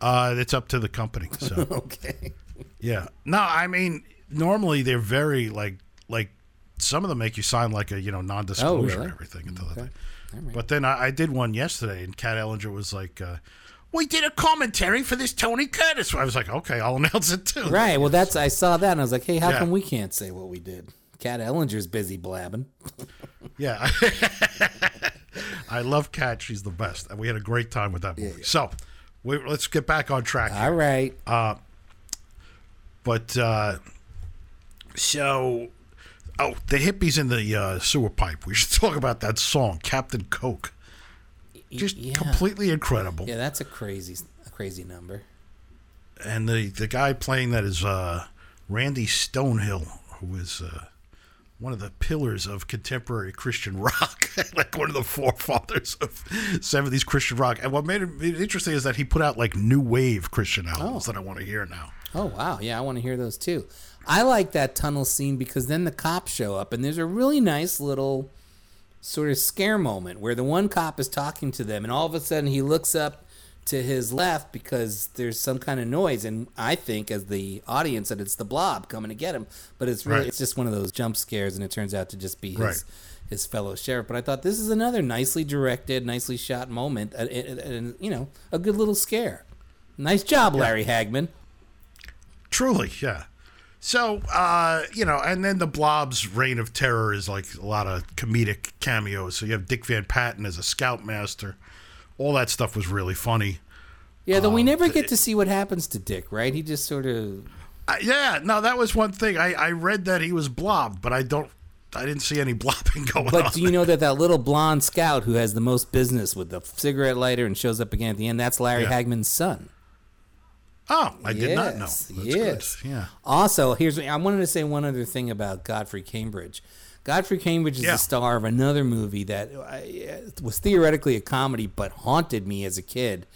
Uh, it's up to the company. So. Okay. Yeah. No, I mean, normally they're very like like some of them make you sign like a you know non-disclosure Oh, really? and everything until Okay. that. Right. But then I, I did one yesterday, and Kat Ellinger was like, uh, "We did a commentary for this Tony Curtis." I was like, "Okay, I'll announce it too." Right. Well, that's I saw that and I was like, hey, how Yeah. come we can't say what we did? Kat Ellinger's busy blabbing. Yeah. I love Kat. She's the best, and we had a great time with that movie. So. We, let's get back on track. here. All right. But uh, so, oh, the hippies in the uh, sewer pipe. We should talk about that song, Captain Coke. Just yeah. completely incredible. Yeah, that's a crazy, a crazy number. And the the guy playing that is uh, Randy Stonehill, who is uh, one of the pillars of contemporary Christian rock, like one of the forefathers of '70s Christian rock. And what made it interesting is that he put out like new wave Christian albums Oh. that I want to hear now. Oh wow, yeah, I want to hear those too. I like that tunnel scene because then the cops show up and there's a really nice little sort of scare moment where the one cop is talking to them and all of a sudden he looks up to his left because there's some kind of noise and I think as the audience that it's the blob coming to get him, but it's really Right. it's just one of those jump scares and it turns out to just be his Right. his fellow sheriff. But I thought this is another nicely directed, nicely shot moment and, and, and you know, a good little scare. Nice job, Larry Hagman. Truly, yeah. So, uh, you know, and then the Blob's reign of terror is like a lot of comedic cameos. So you have Dick Van Patten as a scoutmaster, all that stuff was really funny. Yeah, though we Um, never get to see what happens to Dick, right? He just sort of. Uh, yeah, no, that was one thing. I, I read that he was blobbed, but I don't. I didn't see any blobbing going on. But do you know that that little blonde scout who has the most business with the cigarette lighter and shows up again at the end? That's Larry Yeah. Hagman's son. Oh, I did not know. Yes, That's yes. good. Yeah. Also, here's I wanted to say one other thing about Godfrey Cambridge. Godfrey Cambridge is Yeah. the star of another movie that uh, was theoretically a comedy, but haunted me as a kid.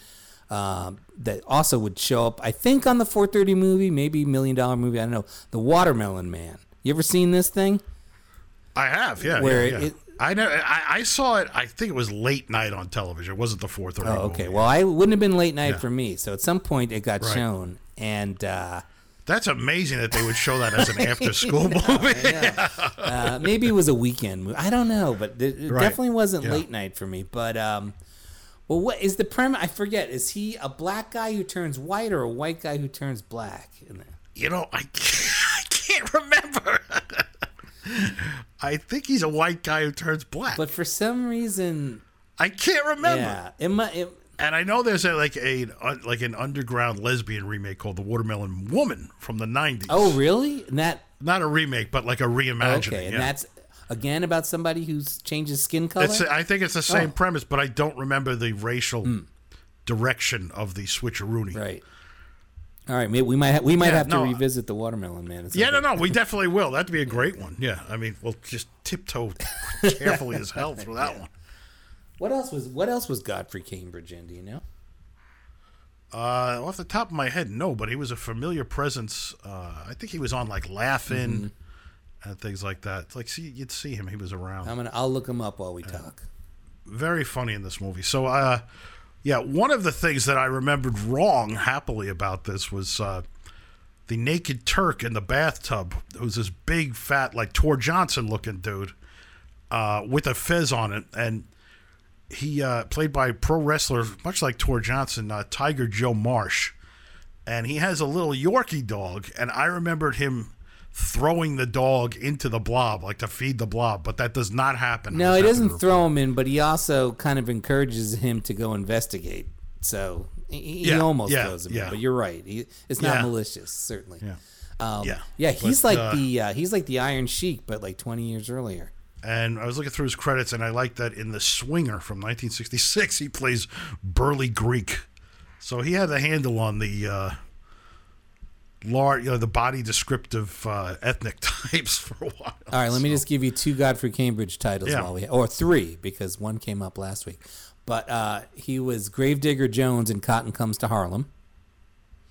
Um, that also would show up, I think, on the 4:30 movie, maybe Million Dollar Movie. I don't know. The Watermelon Man. You ever seen this thing? I have, yeah. Where yeah, yeah. it- I know. I, I saw it. I think it was late night on television. It wasn't the four thirty. Oh, okay. Well, I wouldn't have been late night Yeah. for me. So at some point it got Right. shown, and uh, that's amazing that they would show that as an after school movie. uh, maybe it was a weekend. movie. I don't know, but it, it Right. definitely wasn't Yeah. late night for me. But um, well, what is the premise? I forget. Is he a black guy who turns white or a white guy who turns black? You know, I can't, I can't remember. I think he's a white guy who turns black. But for some reason, I can't remember. yeah, it might. It, And I know there's a, like a like an underground lesbian remake called The Watermelon Woman from the '90s. oh, really? And that not a remake, but like a reimagining. okay? And yeah. that's again about somebody who changes skin color. It's, I think it's the same Oh. premise, but I don't remember the racial hmm. direction of the switcheroony. right. All right, maybe we might ha- we might Yeah, have to revisit the watermelon man. some Yeah, no, no, we definitely will. That'd be a great one. Yeah, I mean, we'll just tiptoe carefully as hell through that one. What else was What else was Godfrey Cambridge in? Do you know? Uh, off the top of my head, no, but he was a familiar presence. Uh, I think he was on like Laughing Mm-hmm. and things like that. Like, see, you'd see him. He was around. I'm gonna. I'll look him up while we talk. very funny in this movie. So, uh, yeah, one of the things that I remembered wrong happily about this was uh, the naked Turk in the bathtub, who's this big, fat, like Tor Johnson looking dude uh, with a fez on it. And he uh, played by pro wrestler, much like Tor Johnson, uh, Tiger Joe Marsh. And he has a little Yorkie dog. And I remembered him throwing the dog into the blob, like to feed the blob, but that does not happen. No, he doesn't throw him in, but he also kind of encourages him to go investigate. So he, he almost yeah, throws him yeah. in, but you're right. He, it's not Yeah. malicious, certainly. Yeah. Um, Yeah. yeah. He's But, like uh, the uh, he's like the Iron Sheik, but like 20 years earlier. And I was looking through his credits, and I like that in The Swinger from 1966, he plays Burly Greek. So he had a handle on the uh, large, you know, the body descriptive uh, ethnic types for a while. All right, let me just give you two Godfrey Cambridge titles Yeah. while we or three because one came up last week. But uh, he was Gravedigger Jones in Cotton Comes to Harlem.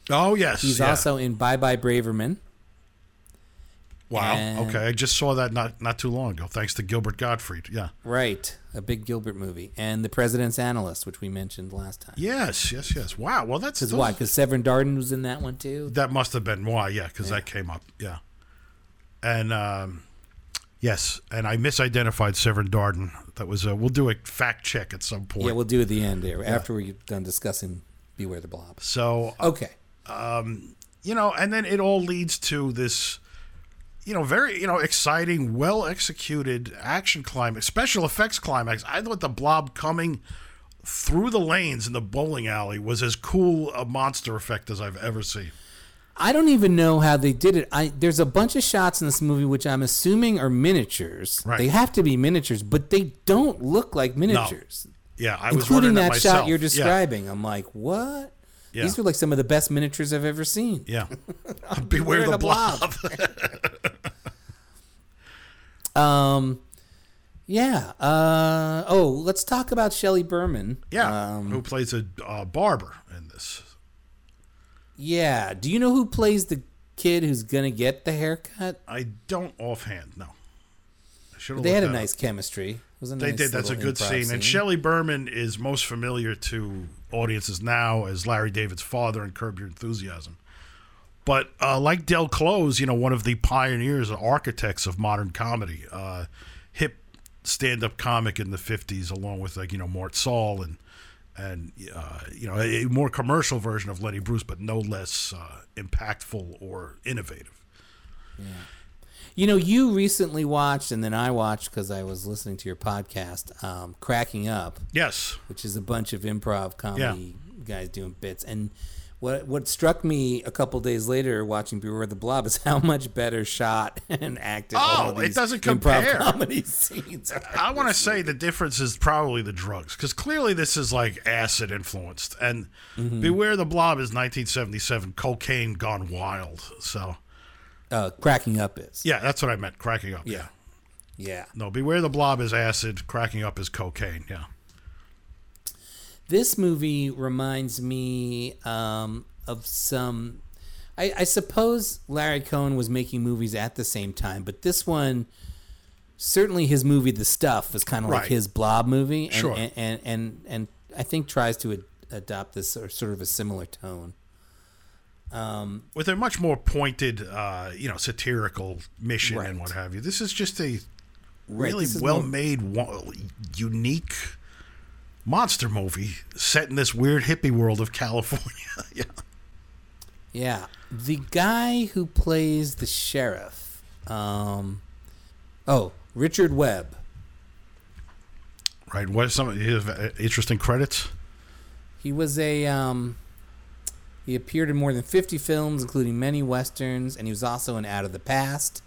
Oh yes, He's yeah. also in Bye Bye Braverman. wow. and- okay, I just saw that not not too long ago, thanks to Gilbert Gottfried. Yeah. Right, a big Gilbert movie, and The President's Analyst, which we mentioned last time. Yes, yes, yes. Wow. Well, that's Because why? Because Severn Darden was in that one too. That must have been why, yeah, because that came up, yeah. And um, yes, and I misidentified Severn Darden. That was a. We'll do a fact check at some point. Yeah, we'll do it at the end there after we're done discussing Beware the Blob. so Okay. you know, and then it all leads to this, you know, very you know exciting, well executed action climax, special effects climax. I thought the blob coming through the lanes in the bowling alley was as cool a monster effect as I've ever seen. I don't even know how they did it. I there's a bunch of shots in this movie which I'm assuming are miniatures. Right. They have to be miniatures, but they don't look like miniatures. Yeah, I was Including that, that shot you're Yeah. describing. I'm like, what? Yeah. These are like some of the best miniatures I've ever seen. Yeah. Beware the the blob. Um, yeah. Uh, oh, let's talk about Shelley Berman. Yeah, Um, who plays a uh, barber in this? yeah. Do you know who plays the kid who's gonna get the haircut? I don't offhand. No, I should have They had a nice up. chemistry. A They nice did. That's a good improv scene. And Shelley Berman is most familiar to audiences now as Larry David's father in Curb Your Enthusiasm. But uh, like Del Close, you know, one of the pioneers, and architects of modern comedy, uh, hip stand-up comic in the '50s, along with like you know Mort Sahl and and uh, you know a, more commercial version of Lenny Bruce, but no less uh, impactful or innovative. Yeah. You know, you recently watched, and then I watched because I was listening to your podcast, um, Cracking Up, Yes. which is a bunch of improv comedy guys doing bits. And what what struck me a couple days later watching Beware the Blob is how much better shot and acted. all Oh, it doesn't compare. comedy scenes. are. I want to say the difference is probably the drugs, because clearly this is like acid influenced, and Mm-hmm. Beware the Blob is 1977, cocaine gone wild. So Uh, cracking Up is. yeah, that's what I meant. Cracking up. Yeah. Yeah. No, Beware the Blob is acid. Cracking up is cocaine. Yeah. This movie reminds me um, of some. I, I suppose Larry Cohen was making movies at the same time, but this one, certainly his movie, The Stuff, was kind of like his Blob movie, and Sure. and, and and and I think tries to ad- adopt this sort sort of a similar tone. With a much more pointed, uh, you know, satirical mission Right. and what have you. This is just a really is well made, unique monster movie set in this weird hippie world of California. yeah. Yeah, the guy who plays the sheriff, um, oh Richard Webb. Right. What are some of his interesting credits? He was a um, he appeared in more than 50 films, including many westerns, and he was also in Out of the Past.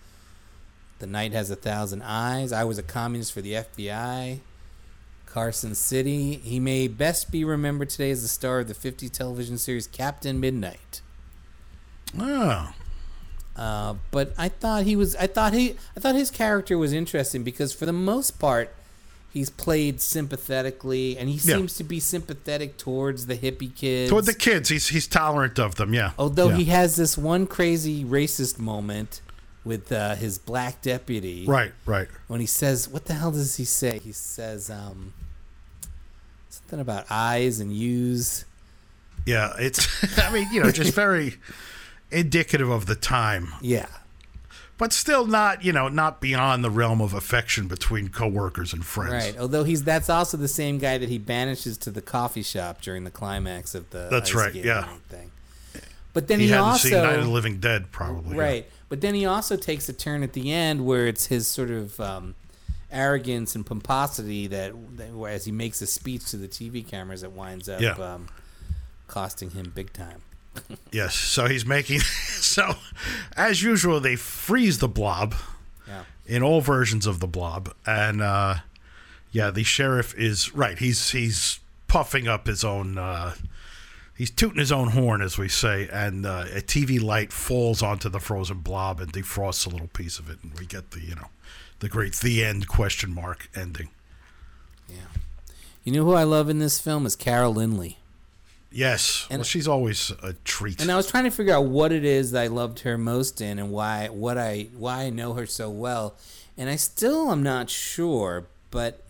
The Night Has a Thousand Eyes. I was a communist for the FBI. Carson City. He may best be remembered today as the star of the 50 television series Captain Midnight. Oh. Uh, but I thought he was. I thought he. I thought his character was interesting because for the most part, he's played sympathetically, and he Yeah. seems to be sympathetic towards the hippie kids. Toward the kids, he's he's tolerant of them. Yeah. Although Yeah. he has this one crazy racist moment with uh, his black deputy, Right. Right. When he says, "What the hell does he say?" He says um, something about eyes and U's. Yeah. It's. I mean, you know, just very indicative of the time, Yeah, but still not, you know, not beyond the realm of affection between coworkers and friends. right. Although he's that's also the same guy that he banishes to the coffee shop during the climax of the That's right, yeah. thing. But then He, he, also seen Night of the Living Dead, probably. yeah. Right. But then he also takes a turn at the end where it's his sort of um, arrogance and pomposity that, that as he makes a speech to the TV cameras, it winds up Yeah. um, costing him big time. Yes. So he's making. So, as usual, they freeze the blob Yeah. in all versions of the blob, and uh, yeah, the sheriff is right. He's he's puffing up his own. Uh, he's tooting his own horn, as we say, and uh, a TV light falls onto the frozen blob and defrosts a little piece of it, and we get the you know the great the end question mark ending. Yeah. You know who I love in this film is Carol Lynley. Yes, And- well, she's always a treat. And I was trying to figure out what it is that I loved her most in and why what I why I know her so well. And I still am not sure, but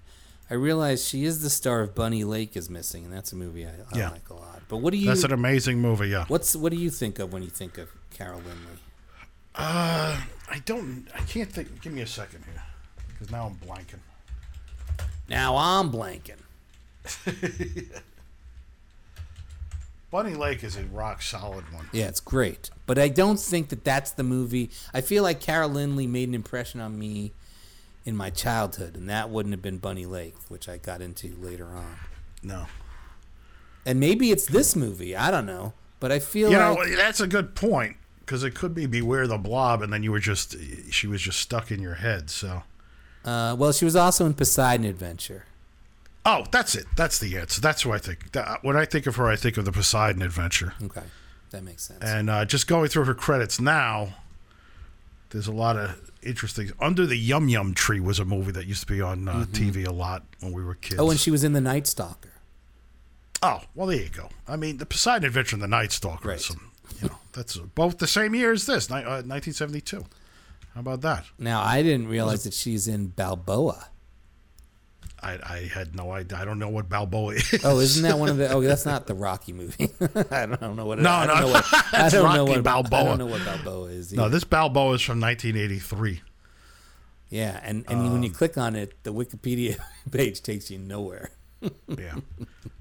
I realize she is the star of Bunny Lake is Missing, and that's a movie I, I Yeah. like a lot. But what do you That's an amazing movie. Yeah. What's what do you think of when you think of Carol Lynley? Uh, I don't. I can't think. Give me a second here, because now I'm blanking. Now I'm blanking. Bunny Lake is a rock solid one. Yeah, it's great, but I don't think that that's the movie. I feel like Carol Lynley made an impression on me in my childhood, and that wouldn't have been Bunny Lake, which I got into later on. No. And maybe it's this movie. I don't know, but I feel You like know, that's a good point because it could be Beware the Blob, and then you were just she was just stuck in your head. So, uh, well, she was also in Poseidon Adventure. oh, that's it. That's the answer. That's what I think. When I think of her, I think of the Poseidon Adventure. Okay, that makes sense. And uh, just going through her credits now, there's a lot of interesting. Under the Yum Yum Tree was a movie that used to be on uh, TV a lot when we were kids. oh, and she was in The Night Stalker. Oh, well, there you go. I mean, the Poseidon Adventure and the Night Stalker. Right. Some, you know, that's both the same year as this, uh, 1972. How about that? Now I didn't realize that she's in Balboa. I, I had no idea. I don't know what Balboa is. Oh, isn't that one of the? Oh, that's not the Rocky movie. I don't know what. It, No, I don't no, know what, I that's don't know Rocky what I Balboa. don't know what Balboa is. no, this Balboa is from 1983. yeah, and and when you click on it, the Wikipedia page takes you nowhere. Yeah.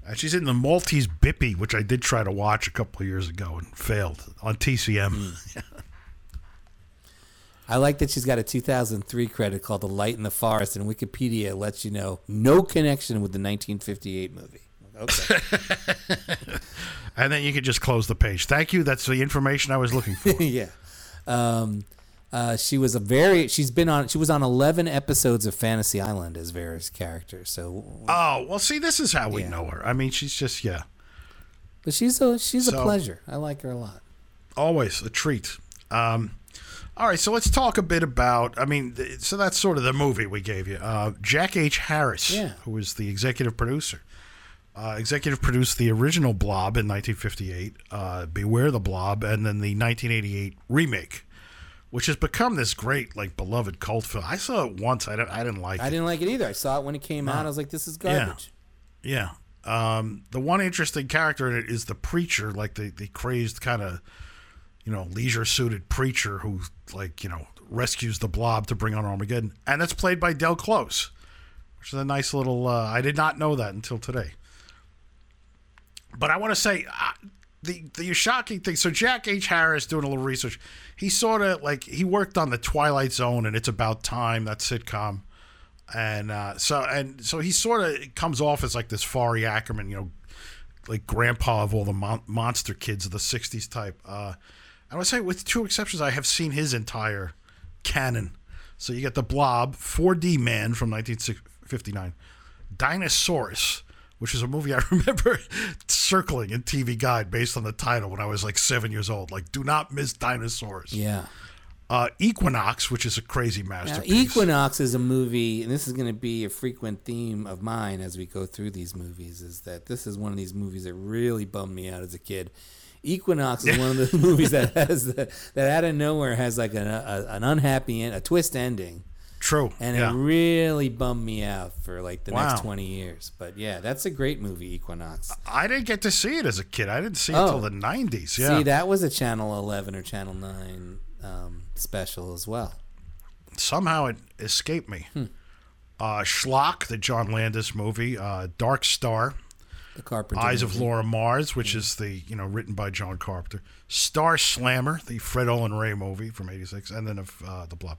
and she's in the Maltese Bippy, which I did try to watch a couple of years ago and failed on TCM. I like that she's got a 2003 credit called "The Light in the Forest," and Wikipedia lets you know no connection with the 1958 movie. Okay. And then you can just close the page. Thank you. That's the information I was looking for. yeah. Um, uh, she was a very. She's been on. She was on 11 episodes of Fantasy Island as Vera's character. So, oh, well, see, this is how we Yeah. know her. I mean, she's just, yeah, but she's a she's a pleasure. I like her a lot. always a treat. Um, all right, so let's talk a bit about. I mean, th- so that's sort of the movie we gave you. Uh, Jack H. Harris, Yeah. who was the executive producer, uh, executive produced the original Blob in 1958, uh, Beware the Blob, and then the 1988 remake, which has become this great, like, beloved cult film. I saw it once. I, don't, I didn't like I it. I didn't like it either. I saw it when it came out. I was like, this is garbage. Yeah. Um, the one interesting character in it is the preacher, like the, the crazed kind of, you know, leisure suited preacher who, like, you know, rescues the blob to bring on Armageddon. And that's played by Del Close, which is a nice little. Uh, I did not know that until today. But I want to say uh, the the shocking thing. So Jack H. Harris doing a little research. He sort of like he worked on the Twilight Zone and It's About Time that sitcom, and uh, so and so he sort of comes off as like this Forry Ackerman, you know, like grandpa of all the mon- monster kids of the '60s type. Uh, I would say with two exceptions, I have seen his entire canon. So you get the Blob, 4D Man from 1959, Dinosaurus, which is a movie I remember circling in TV Guide based on the title when I was like seven years old. Like, do not miss Dinosaurs. Yeah. Uh, Equinox, which is a crazy Now, masterpiece. Equinox is a movie, and this is going to be a frequent theme of mine as we go through these movies. Is that this is one of these movies that really bummed me out as a kid. Equinox is one of those movies that has the, that out of nowhere has like an, a, an unhappy end, a twist ending, True. and yeah. it really bummed me out for like the Wow. next twenty years. But yeah, that's a great movie, Equinox. I didn't get to see it as a kid. I didn't see it Oh. until the 90s. Yeah. See, that was a Channel Eleven or Channel Nine um, special as well. somehow it escaped me. Hmm. Uh, Schlock, the John Landis movie, uh, Dark Star, The Carpenter. Eyes of. Laura Mars, which is the you know written by John Carpenter, Star Slammer, the Fred Olen Ray movie from '86, and then of uh, the Blob.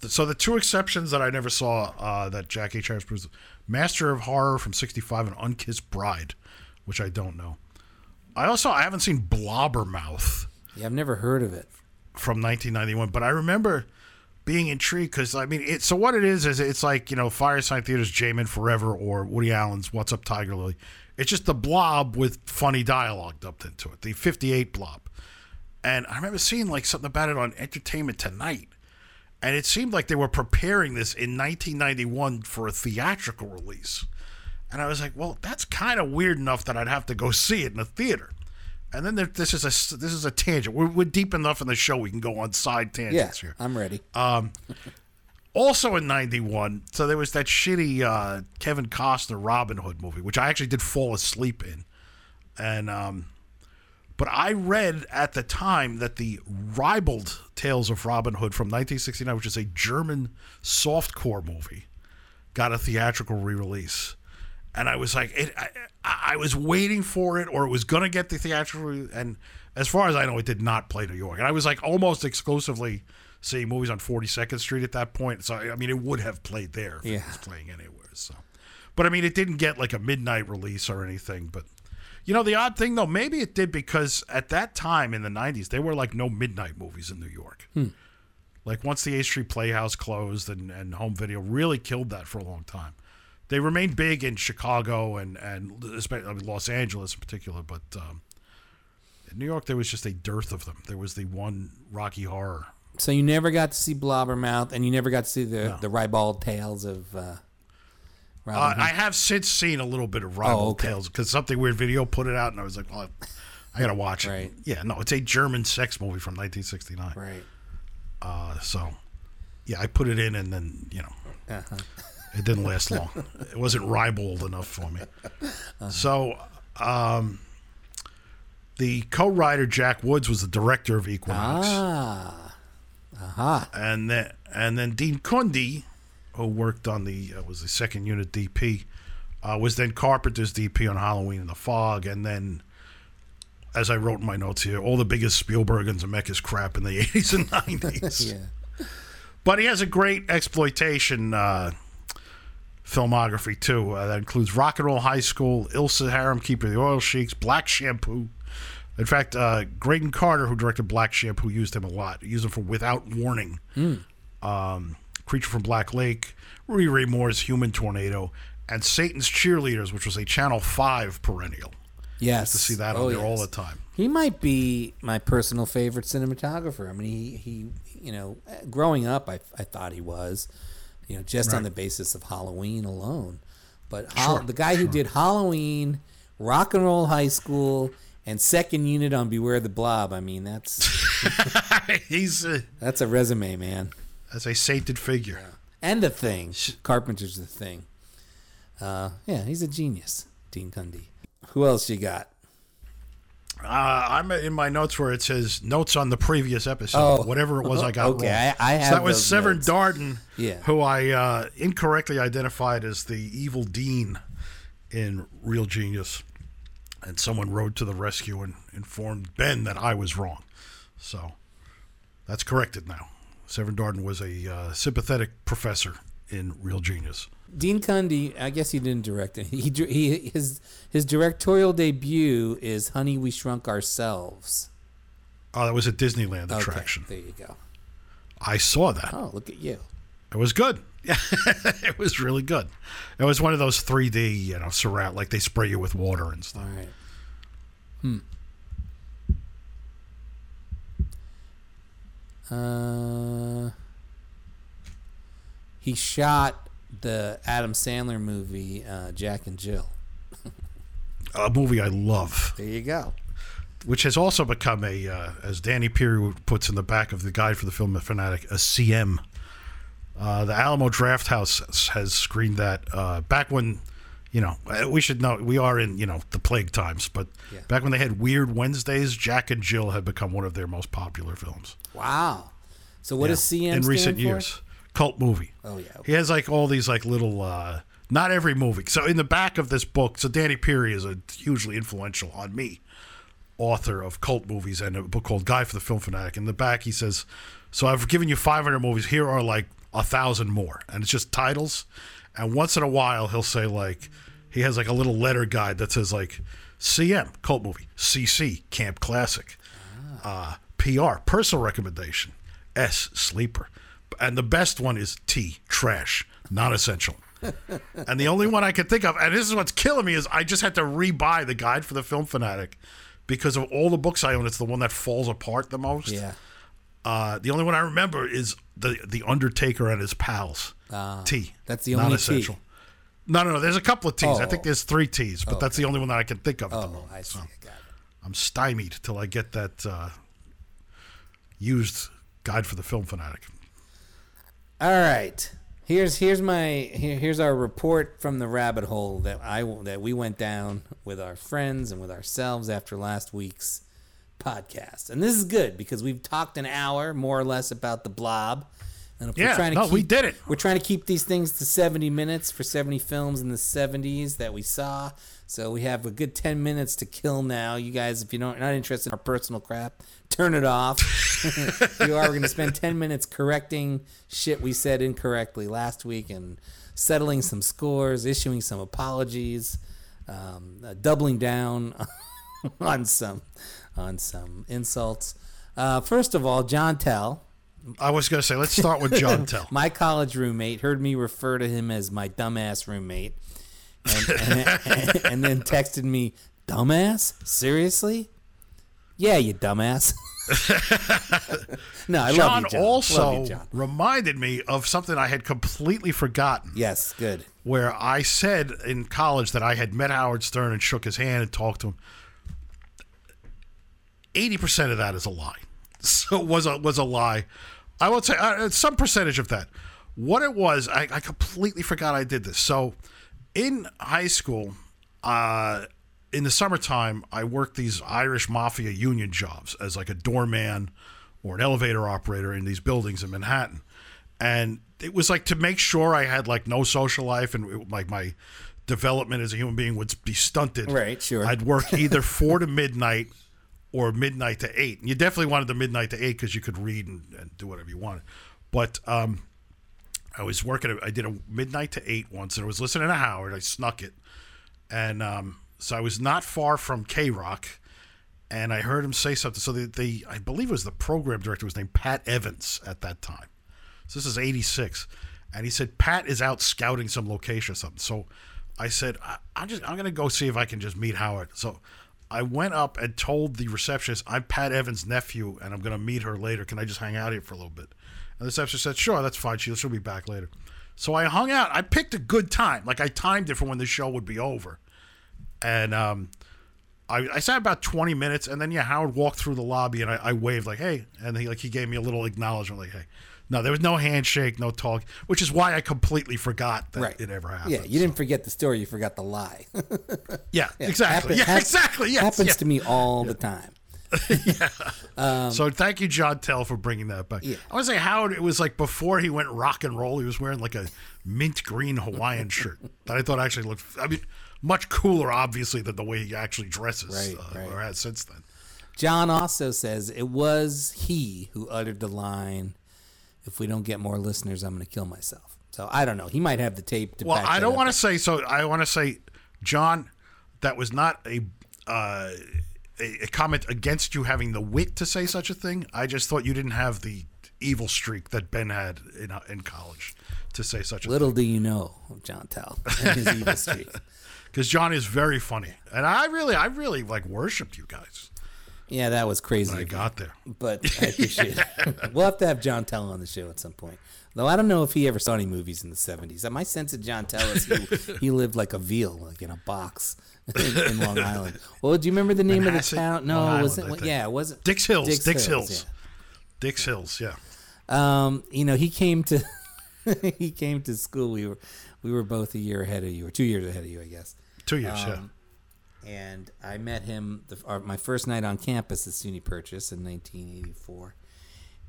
So the two exceptions that I never saw uh, that Jack H. Harris produced, Master of Horror from '65 and Unkissed Bride, which I don't know. I also I haven't seen Blobbermouth Yeah, I've never heard of it. from 1991, but I remember being intrigued because I mean, it, so what it is is it's like you know Firesign Theater's J-Men Forever or Woody Allen's What's Up Tiger Lily. It's just the Blob with funny dialogue dumped into it, the 58 Blob. And I remember seeing like something about it on Entertainment Tonight, and it seemed like they were preparing this in 1991 for a theatrical release. And I was like, well, that's kind of weird enough that I'd have to go see it in a theater. And then there, this is a this is a tangent. We're, we're deep enough in the show we can go on side Yeah, tangents here. I'm ready. Also in '91, so there was that shitty uh, Kevin Costner Robin Hood movie, which I actually did fall asleep in, and um, but I read at the time that the ribald Tales of Robin Hood from 1969, which is a German softcore movie, got a theatrical re-release, and I was like, it, I, I was waiting for it, or it was gonna get the theatrical, and as far as I know, it did not play New York, and I was like almost exclusively seeing movies on 42nd Street at that point. So I mean, it would have played there if Yeah. it was playing anywhere. So, but I mean, it didn't get like a midnight release or anything, but. You know, the odd thing though, maybe it did because at that time in the 90s, there were like no midnight movies in New York. Like once the A Street Playhouse closed and, and home video really killed that for a long time. They remained big in Chicago and, and especially I mean, Los Angeles in particular, but um, in New York, there was just a dearth of them. There was the one Rocky Horror. So you never got to see Blobbermouth, and you never got to see the the ribald tales of uh, Uh, I have since seen a little bit of Ribald Oh, okay. Tales because something weird video put it out, and I was like, well, I gotta watch it. Right. Yeah, no, it's a German sex movie from 1969. right. Uh, so, yeah, I put it in, and then you know, Uh-huh. it didn't last long. it wasn't ribald enough for me. So, um, the co-writer Jack Woods was the director of Equinox, Ah, aha. and then and then Dean Cundey, who worked on the uh, was the second unit DP, uh, was then Carpenter's DP on Halloween in the Fog, and then. As I wrote in my notes here, all the biggest Spielberg and Zemeckis crap in the 80s and 90s. Yeah. But he has a great exploitation uh, filmography too. Uh, that includes Rock and Roll High School, Ilsa Harem, Keeper of the Oil Sheiks, Black Shampoo. In fact, uh, Graydon Carter, who directed Black Shampoo, used him a lot. He used him for Without Warning, um, Creature from Black Lake, Riri Moore's Human Tornado, and Satan's Cheerleaders, which was a Channel Five perennial. Yes, To see that on Oh, there all the time. He might be my personal favorite cinematographer. I mean, he, he you know, growing up, I, I thought he was, you know, just on the basis of Halloween alone. But Hol- Sure, the guy who did Halloween, Rock and Roll High School, and second unit on Beware the Blob. I mean, that's He's uh, that's a resume, man. As a sainted figure. And the thing, Carpenter's the thing. Uh, yeah, he's a genius, Dean Cundey. Who else you got? Uh, I'm in my notes where it says notes on the previous episode. Oh. Whatever it was, I got Okay, wrong. I- I so that was Severn notes. Darden, Yeah. who I uh, incorrectly identified as the evil dean in Real Genius, and someone rode to the rescue and informed Ben that I was wrong. So that's corrected now. Severn Darden was a uh, sympathetic professor in Real Genius. Dean Cundey, I guess he didn't direct it. He, he his his directorial debut is Honey We Shrunk Ourselves. Oh, that was a Disneyland Okay, attraction. there you go. I saw that. Oh, look at you. It was good. Yeah, it was really good. It was one of those 3D, you know, surround like they spray you with water and stuff. All right. Hmm. Uh, he shot the Adam Sandler movie uh, Jack and Jill. A movie I love, There you go. which has also become a, uh, as Danny Peary puts in the back of the guide for the film fanatic, a CM. Uh, the Alamo Drafthouse has screened that uh, back when, you know, uh, we should know we are in you know the plague times, but Yeah. back when they had Weird Wednesdays, Jack and Jill had become one of their most popular films. Wow. So what Yeah, does CM in recent years? Cult movie. Oh yeah. He has like all these like little uh not every movie. So in the back of this book, so Danny Peary is a hugely influential on me, author of cult movies and a book called Guide for the Film Fanatic. In the back he says, So I've given you five hundred movies, here are like a thousand more. And it's just titles. And once in a while he'll say like he has like a little letter guide that says like CM, cult movie, CC, camp classic uh, PR, personal recommendation. S, sleeper. And the best one is T, trash, non essential. and the only one I can think of, and this is what's killing me, is I just had to rebuy the guide for the film fanatic because of all the books I own. It's the one that falls apart the most. Yeah. Uh, the only one I remember is the the Undertaker and his pals. Ah, T. that's the only non-essential. T. No, no, no. There's a couple of T's. I think Oh. there's three T's, but that's the only one that I can think of. At the Oh, moment. I see. So. I got it. I'm stymied till I get that uh, used guide for the film fanatic. All right. Here's here's my here, here's our report from the rabbit hole that I that we went down with our friends and with ourselves after last week's podcast. And this is good because we've talked an hour more or less about the blob. And if Yeah, we're trying to no, keep, we did it. We're trying to keep these things to 70 minutes for 70 films in the 70s that we saw. So we have a good 10 minutes to kill now. You guys, if you don't, not interested in our personal crap, turn it off. you are. We're going to spend 10 minutes correcting shit we said incorrectly last week and settling some scores, issuing some apologies, um, uh, doubling down on some on some insults. Uh, first of all, John Tell, I was going to say, let's start with John Tell. my college roommate, heard me refer to him as my dumbass roommate, and, and, and then texted me, "Dumbass? Seriously? Yeah, you dumbass." no, I John, love you, John. also Love you, John. reminded me of something I had completely forgotten. Yes, good. Where I said in college that I had met Howard Stern and shook his hand and talked to him. Eighty percent of that is a lie. So it was a was a lie. I would say uh, some percentage of that. What it was, I, I completely forgot I did this. So in high school, uh, in the summertime, I worked these Irish mafia union jobs as like a doorman or an elevator operator in these buildings in Manhattan. And it was like to make sure I had like no social life and it- like my development as a human being would be stunted. Right, sure. I'd work either four to midnight or midnight to eight. And you definitely wanted the midnight to eight because you could read and, and do whatever you wanted. But um, I was working. I did a midnight to eight once, and I was listening to Howard. I snuck it, and um, so I was not far from K Rock, and I heard him say something. So the, I believe it was the program director was named Pat Evans at that time. So this is '86, and he said Pat is out scouting some location or something. So I said I, I'm just I'm gonna go see if I can just meet Howard. So. I went up and told the receptionist, I'm Pat Evans' nephew, and I'm going to meet her later. Can I just hang out here for a little bit? And the receptionist said, Sure, that's fine. She'll, she'll be back later. So I hung out. I picked a good time. Like I timed it for when the show would be over. And um, I, I sat about 20 minutes, and then, yeah, Howard walked through the lobby, and I, I waved, like, hey. And he, like, he gave me a little acknowledgement, like, hey. No, there was no handshake, no talk, which is why I completely forgot that Right. it ever happened. Yeah, you didn't forget the story. You forgot the lie. Yeah, exactly. Happen- yeah, exactly. Yes, happens yeah. to me all the time. Yeah. So thank you, John Tell, for bringing that back. Yeah. I want to say Howard. It was like before he went rock and roll. He was wearing like a mint green Hawaiian shirt that I thought actually looked. I mean, much cooler, obviously, than the way he actually dresses Right, uh, right. or has since then. John also says it was he who uttered the line, "If we don't get more listeners, I'm going to kill myself." So I don't know. He might have the tape. To Well, I don't want to say so. I want to say, John, that was not a. Uh, a, a comment against you having the wit to say such a thing. I just thought you didn't have the evil streak that Ben had in in college to say such a Little do you know John Tell and his evil streak. because John is very funny, and I really, I really like worshipped you guys. Yeah, that was crazy. when I got there. but I appreciate it. we'll have to have John Tell on the show at some point. Though I don't know if he ever saw any movies in the seventies. My sense of John Tell is he, he lived like a veal, like in a box in, in Long Island. Well, do you remember the name of the town? No, Long it wasn't. Island, I think. yeah, it wasn't. Dix Hills. Dix Dix, Hills, Hills. Dix Hills. Yeah. Um, you know, he came to he came to school. We were we were both a year ahead of you, or two years ahead of you, I guess. Two years. yeah. And I met him the, our, my first night on campus at SUNY Purchase in 1984,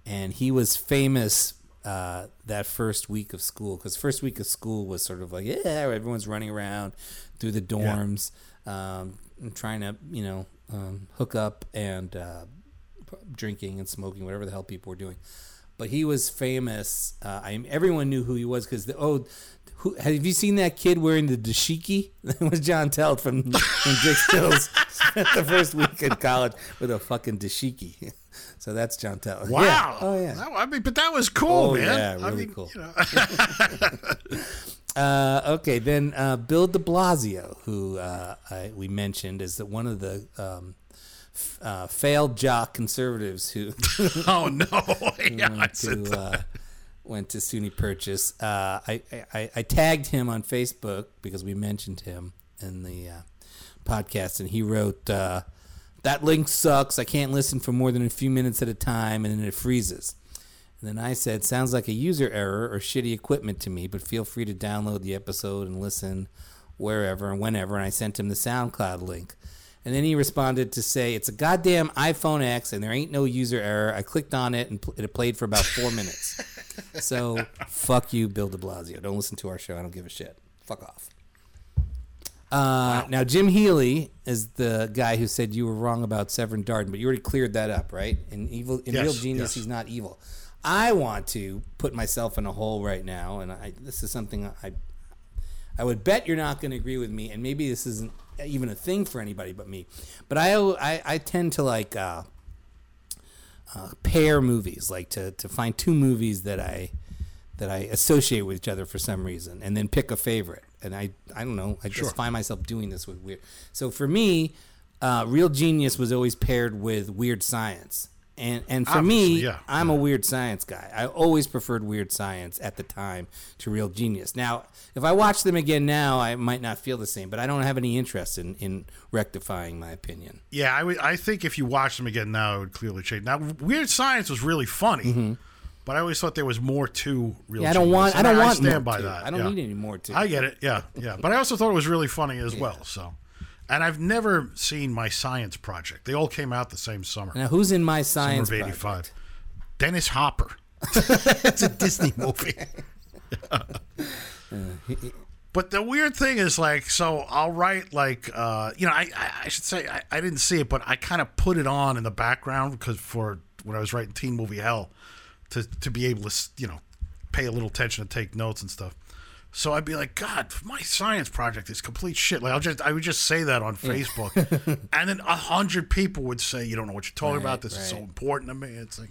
and he was famous uh, that first week of school because first week of school was sort of like yeah everyone's running around through the dorms, um, trying to you know um, hook up and uh, drinking and smoking whatever the hell people were doing. But he was famous. Uh, I everyone knew who he was because the oh. Who, have you seen that kid wearing the dashiki? That was John Telt from, from Hills. Spent the first week in college with a fucking dashiki. So that's John Telt. Wow. Yeah. Oh yeah. That- I mean, but that was cool, Oh, man. yeah, I really mean, cool. You know, Uh, okay, then uh, Bill De Blasio, who uh, I, we mentioned, is that one of the um, f- uh, failed jock conservatives who oh no. yeah, I went to SUNY Purchase. Uh, I, I I tagged him on Facebook because we mentioned him in the uh, podcast, and he wrote uh, that link sucks. I can't listen for more than a few minutes at a time, and then it freezes. And then I said, sounds like a user error or shitty equipment to me, but feel free to download the episode and listen wherever and whenever. And I sent him the SoundCloud link. And then he responded to say, it's a goddamn iPhone X and there ain't no user error. I clicked on it and pl- it played for about four minutes. So fuck you, Bill de Blasio. Don't listen to our show. I don't give a shit. Fuck off. Uh, Now, Jim Healy is the guy who said you were wrong about Severn Darden, but you already cleared that up, right? In evil, in Yes, Real Genius, yes. he's not evil. I want to put myself in a hole right now, and I, this is something I, I would bet you're not going to agree with me, and maybe this isn't even a thing for anybody but me. But I, I, I tend to like uh, uh, pair movies, like to, to find two movies that I that I associate with each other for some reason, and then pick a favorite. And I, I don't know, I Sure. just find myself doing this with weird. So for me, uh, Real Genius was always paired with Weird Science, and and for me, yeah. I'm a Weird Science guy. I always preferred Weird Science at the time to Real Genius. Now, if I watch them again now, I might not feel the same, but I don't have any interest in in rectifying my opinion. Yeah, I would- I think if you watch them again now, it would clearly change. Now, Weird Science was really funny, but I always thought there was more to Real Mm-hmm. Yeah, I don't Genius, want. I don't want stand more by to. that. I don't yeah. need any more to. I get it. Yeah, yeah. But I also thought it was really funny as well. So, and I've never seen my science project. They all came out the same summer. now, who's in my Summer science of project? '85. Dennis Hopper. it's a Disney movie. but the weird thing is, like, so I'll write, like, uh, you know, I, I, I should say I, I didn't see it, but I kind of put it on in the background because for when I was writing Teen Movie Hell, to to be able to you know pay a little attention and take notes and stuff. So I'd be like, God, my science project is complete shit. Like I'll just I would just say that on Facebook, and then a hundred people would say, You don't know what you're talking Right, about. This is so important to me. It's like,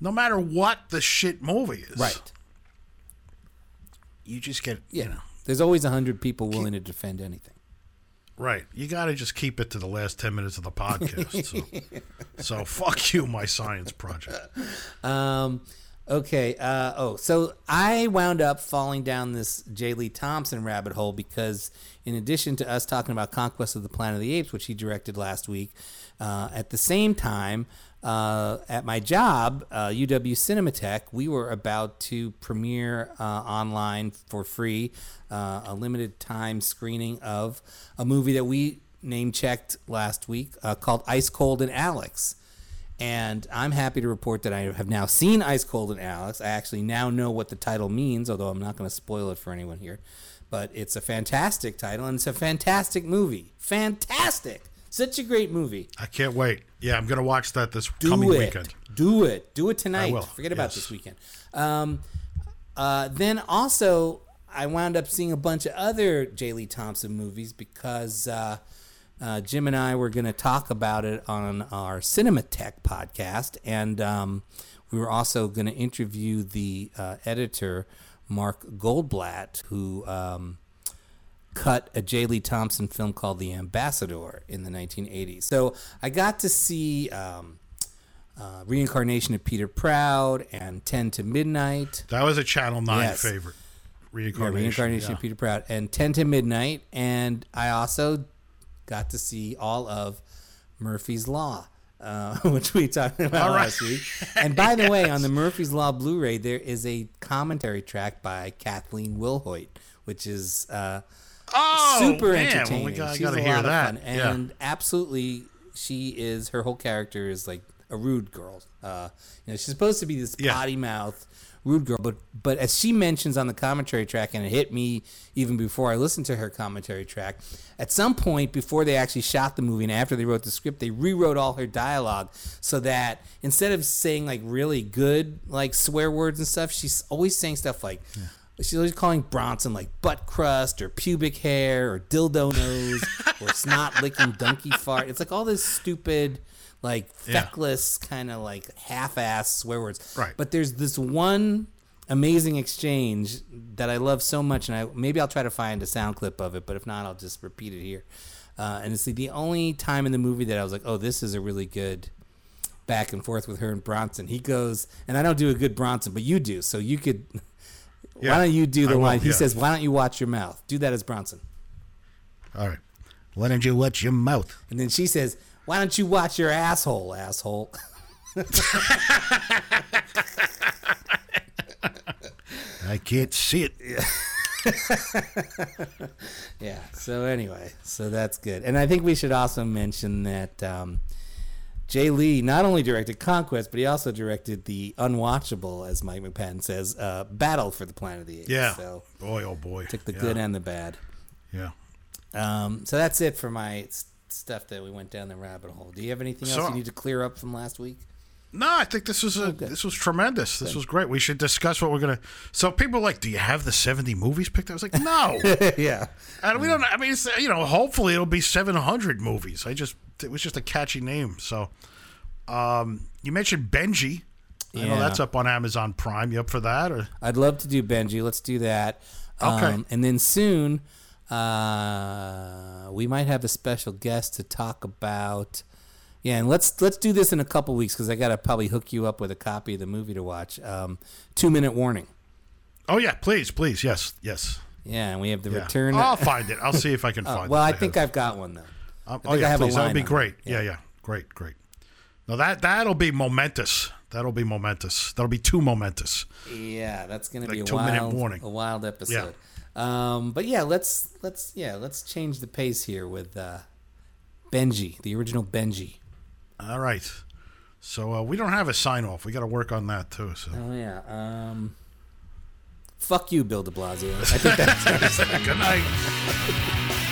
no matter what the shit movie is, Right. You just get Yeah. you know. There's always a hundred people willing to defend anything. Right. You got to just keep it to the last 10 minutes of the podcast. So, so fuck you, my science project. Um, okay. Uh, oh, so I wound up falling down this J. Lee Thompson rabbit hole because, in addition to us talking about Conquest of the Planet of the Apes, which he directed last week, uh, at the same time, uh, at my job, uh, UW Cinematheque, we were about to premiere uh, online for free uh, a limited time screening of a movie that we name checked last week uh, called Ice Cold in Alex. And I'm happy to report that I have now seen Ice Cold in Alex. I actually now know what the title means, although I'm not going to spoil it for anyone here. But it's a fantastic title, and it's a fantastic movie. Fantastic! Such a great movie. I can't wait. Yeah, I'm going to watch that this Do coming it. weekend. Do it. Do it tonight. I will, Forget about this weekend. Um, uh, then also, I wound up seeing a bunch of other J. Lee Thompson movies because uh, uh, Jim and I were going to talk about it on our Cinematheque podcast, and um, we were also going to interview the uh, editor Mark Goldblatt, who. Um, cut a J. Lee Thompson film called The Ambassador in the 1980s. So I got to see um, uh, Reincarnation of Peter Proud and 10 to Midnight. That was a Channel 9 Yes. favorite. Yeah, Reincarnation. Reincarnation yeah. of Peter Proud and 10 to Midnight. And I also got to see all of Murphy's Law. Uh, which we talked about right. last week. And by the way, on the Murphy's Law Blu-ray, there is a commentary track by Kathleen Wilhoite, which is uh, Oh, super man. Well, entertaining. we got, She's got to a hear lot that. of fun, yeah. and absolutely, she is. Her whole character is like a rude girl. Uh, you know, she's supposed to be this Yeah. potty mouth rude girl, but but as she mentions on the commentary track, and it hit me even before I listened to her commentary track. At some point before they actually shot the movie and after they wrote the script, they rewrote all her dialogue so that instead of saying like really good like swear words and stuff, she's always saying stuff like. She's always calling Bronson like butt crust or pubic hair or dildo nose or snot licking donkey fart. It's like all this stupid, like Yeah. feckless kind of like half-ass swear words. Right. But there's this one amazing exchange that I love so much, and I maybe I'll try to find a sound clip of it, but if not, I'll just repeat it here. Uh, and it's the, the only time in the movie that I was like, oh, this is a really good back and forth with her and Bronson. He goes, and I don't do a good Bronson, but you do, so you could. Yeah, why don't you do I the will, line? He yeah. says, "Why don't you watch your mouth?" Do that as Bronson, All right. Why don't you watch your mouth? and then she says, "Why don't you watch your asshole, asshole?" I can't see it. Yeah. So anyway, so that's good, and I think we should also mention that um, J. Lee not only directed Conquest, but he also directed the unwatchable, as Mike McPadden says, uh, Battle for the Planet of the Apes. Yeah. So Boy, oh boy. took the yeah. good and the bad. Yeah. Um, so that's it for my stuff that we went down the rabbit hole. Do you have anything else So- you need to clear up from last week? No, I think this was a good. this was tremendous. This was great. We should discuss what we're gonna. So people are like, do you have the seventy movies picked? I was like, no, yeah. and we don't. I mean, you know, hopefully it'll be seven hundred movies. I just it was just a catchy name. So, um, you mentioned Benji. I know Yeah. that's up on Amazon Prime. You up for that? Or I'd love to do Benji. Let's do that. Okay. Um, and then soon, uh, we might have a special guest to talk about. Yeah, and let's let's do this in a couple weeks because I gotta probably hook you up with a copy of the movie to watch. Um, two minute warning. oh yeah, please, please, yes, yes. Yeah, and we have the Yeah. return. I'll find it. I'll see if I can Oh, find well, it. I think I've got one though. Um, I oh yeah, I have please. That'd be great. Yeah. yeah, yeah, great, great. Now that that'll be momentous. That'll be momentous. That'll be too momentous. Yeah, that's gonna Like be a two-minute warning. a wild episode. Um, but yeah, let's let's yeah let's change the pace here with uh, Benji, the original Benji. All right. So uh, we don't have a sign off. We got to work on that too. So Oh yeah. Um, fuck you, Bill De Blasio. I think that's. good night.